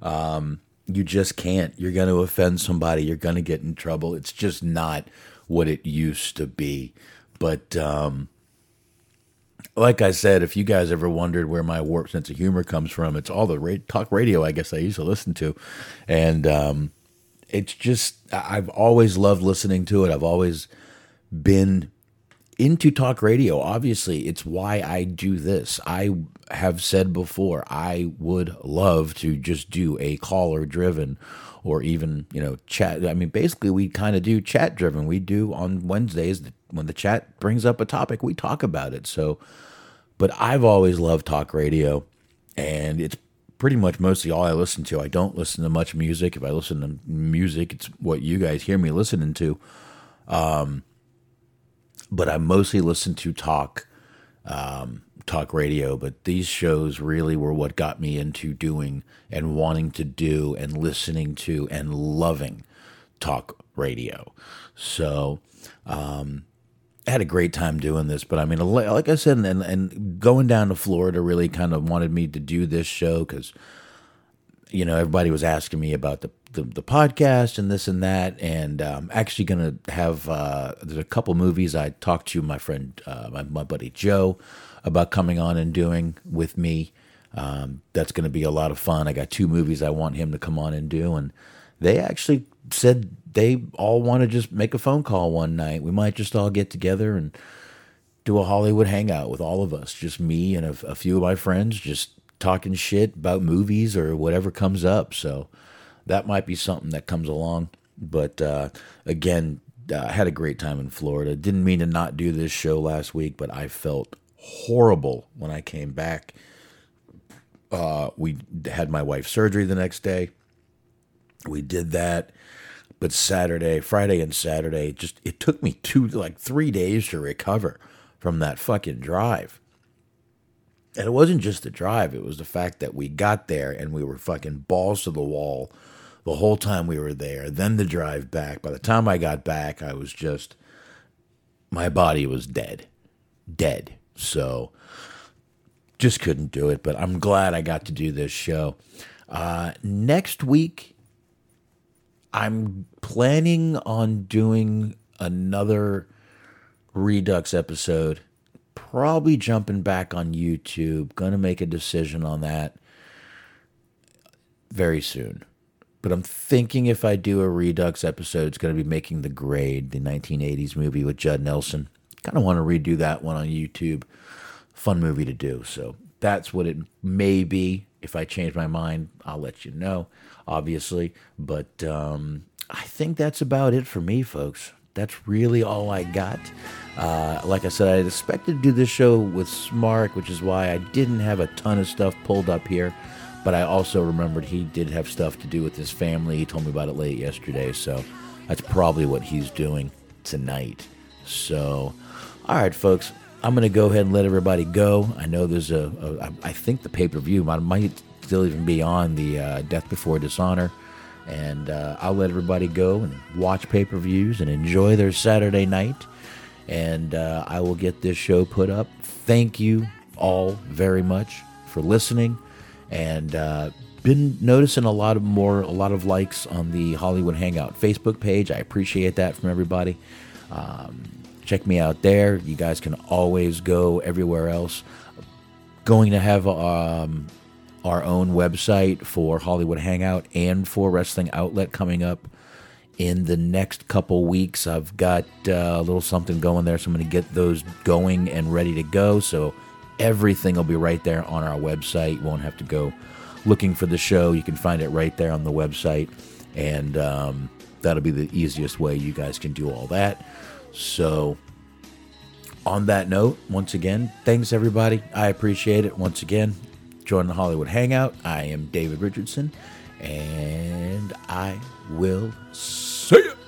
Um, you just can't. You're going to offend somebody. You're going to get in trouble. It's just not what it used to be. But um, like I said, if you guys ever wondered where my warped sense of humor comes from, it's all the ra- talk radio I guess I used to listen to, and um, it's just I've always loved listening to it. I've always been into talk radio. Obviously, it's why I do this. I have said before, I would love to just do a caller driven or even, you know, chat. I mean, basically, we kind of do chat driven. We do on Wednesdays when the chat brings up a topic, we talk about it. So, but I've always loved talk radio, and it's pretty much mostly all I listen to. I don't listen to much music. If I listen to music, it's what you guys hear me listening to. Um, but I mostly listen to talk, um, talk radio. But these shows really were what got me into doing and wanting to do and listening to and loving talk radio. So, um, I had a great time doing this, but I mean, like I said, and, and going down to Florida really kind of wanted me to do this show because, you know, everybody was asking me about the, the, the podcast and this and that. And um, actually going to have, uh, there's a couple movies I talked to my friend, uh, my, my buddy Joe about coming on and doing with me. Um, that's going to be a lot of fun. I got two movies I want him to come on and do. And they actually said they all want to just make a phone call one night. We might just all get together and do a Hollywood hangout with all of us, just me and a, a few of my friends, just talking shit about movies or whatever comes up. So that might be something that comes along. But uh, again, uh, I had a great time in Florida. Didn't mean to not do this show last week, but I felt horrible when I came back. Uh, we had my wife's surgery the next day. We did that. But Saturday, Friday and Saturday, just it took me two like three days to recover from that fucking drive. And it wasn't just the drive, it was the fact that we got there and we were fucking balls to the wall the whole time we were there. Then the drive back. By the time I got back, I was just my body was dead. Dead. So just couldn't do it, but I'm glad I got to do this show. Uh, next week, I'm planning on doing another Redux episode. Probably jumping back on YouTube. Gonna make a decision on that very soon. But I'm thinking if I do a Redux episode, it's going to be making the grade, the 1980s movie with Judd Nelson. Kind of want to redo that one on YouTube. Fun movie to do. So that's what it may be. If I change my mind, I'll let you know, obviously. But um, I think that's about it for me, folks. That's really all I got. Uh, like I said, I expected to do this show with Smark, which is why I didn't have a ton of stuff pulled up here. But I also remembered he did have stuff to do with his family. He told me about it late yesterday, so that's probably what he's doing tonight. So, all right, folks, I'm going to go ahead and let everybody go. I know there's a, a I think the pay per view might, might still even be on the uh, Death Before Dishonor. And uh, I'll let everybody go and watch pay per views and enjoy their Saturday night. And uh, I will get this show put up. Thank you all very much for listening and uh, been noticing a lot of more a lot of likes on the hollywood hangout facebook page i appreciate that from everybody um, check me out there you guys can always go everywhere else going to have um, our own website for hollywood hangout and for wrestling outlet coming up in the next couple weeks i've got uh, a little something going there so i'm going to get those going and ready to go so everything will be right there on our website. You won't have to go looking for the show. You can find it right there on the website. And um, that'll be the easiest way you guys can do all that. So, on that note, once again, thanks everybody. I appreciate it. Once again, join the Hollywood Hangout. I am David Richardson, and I will see you.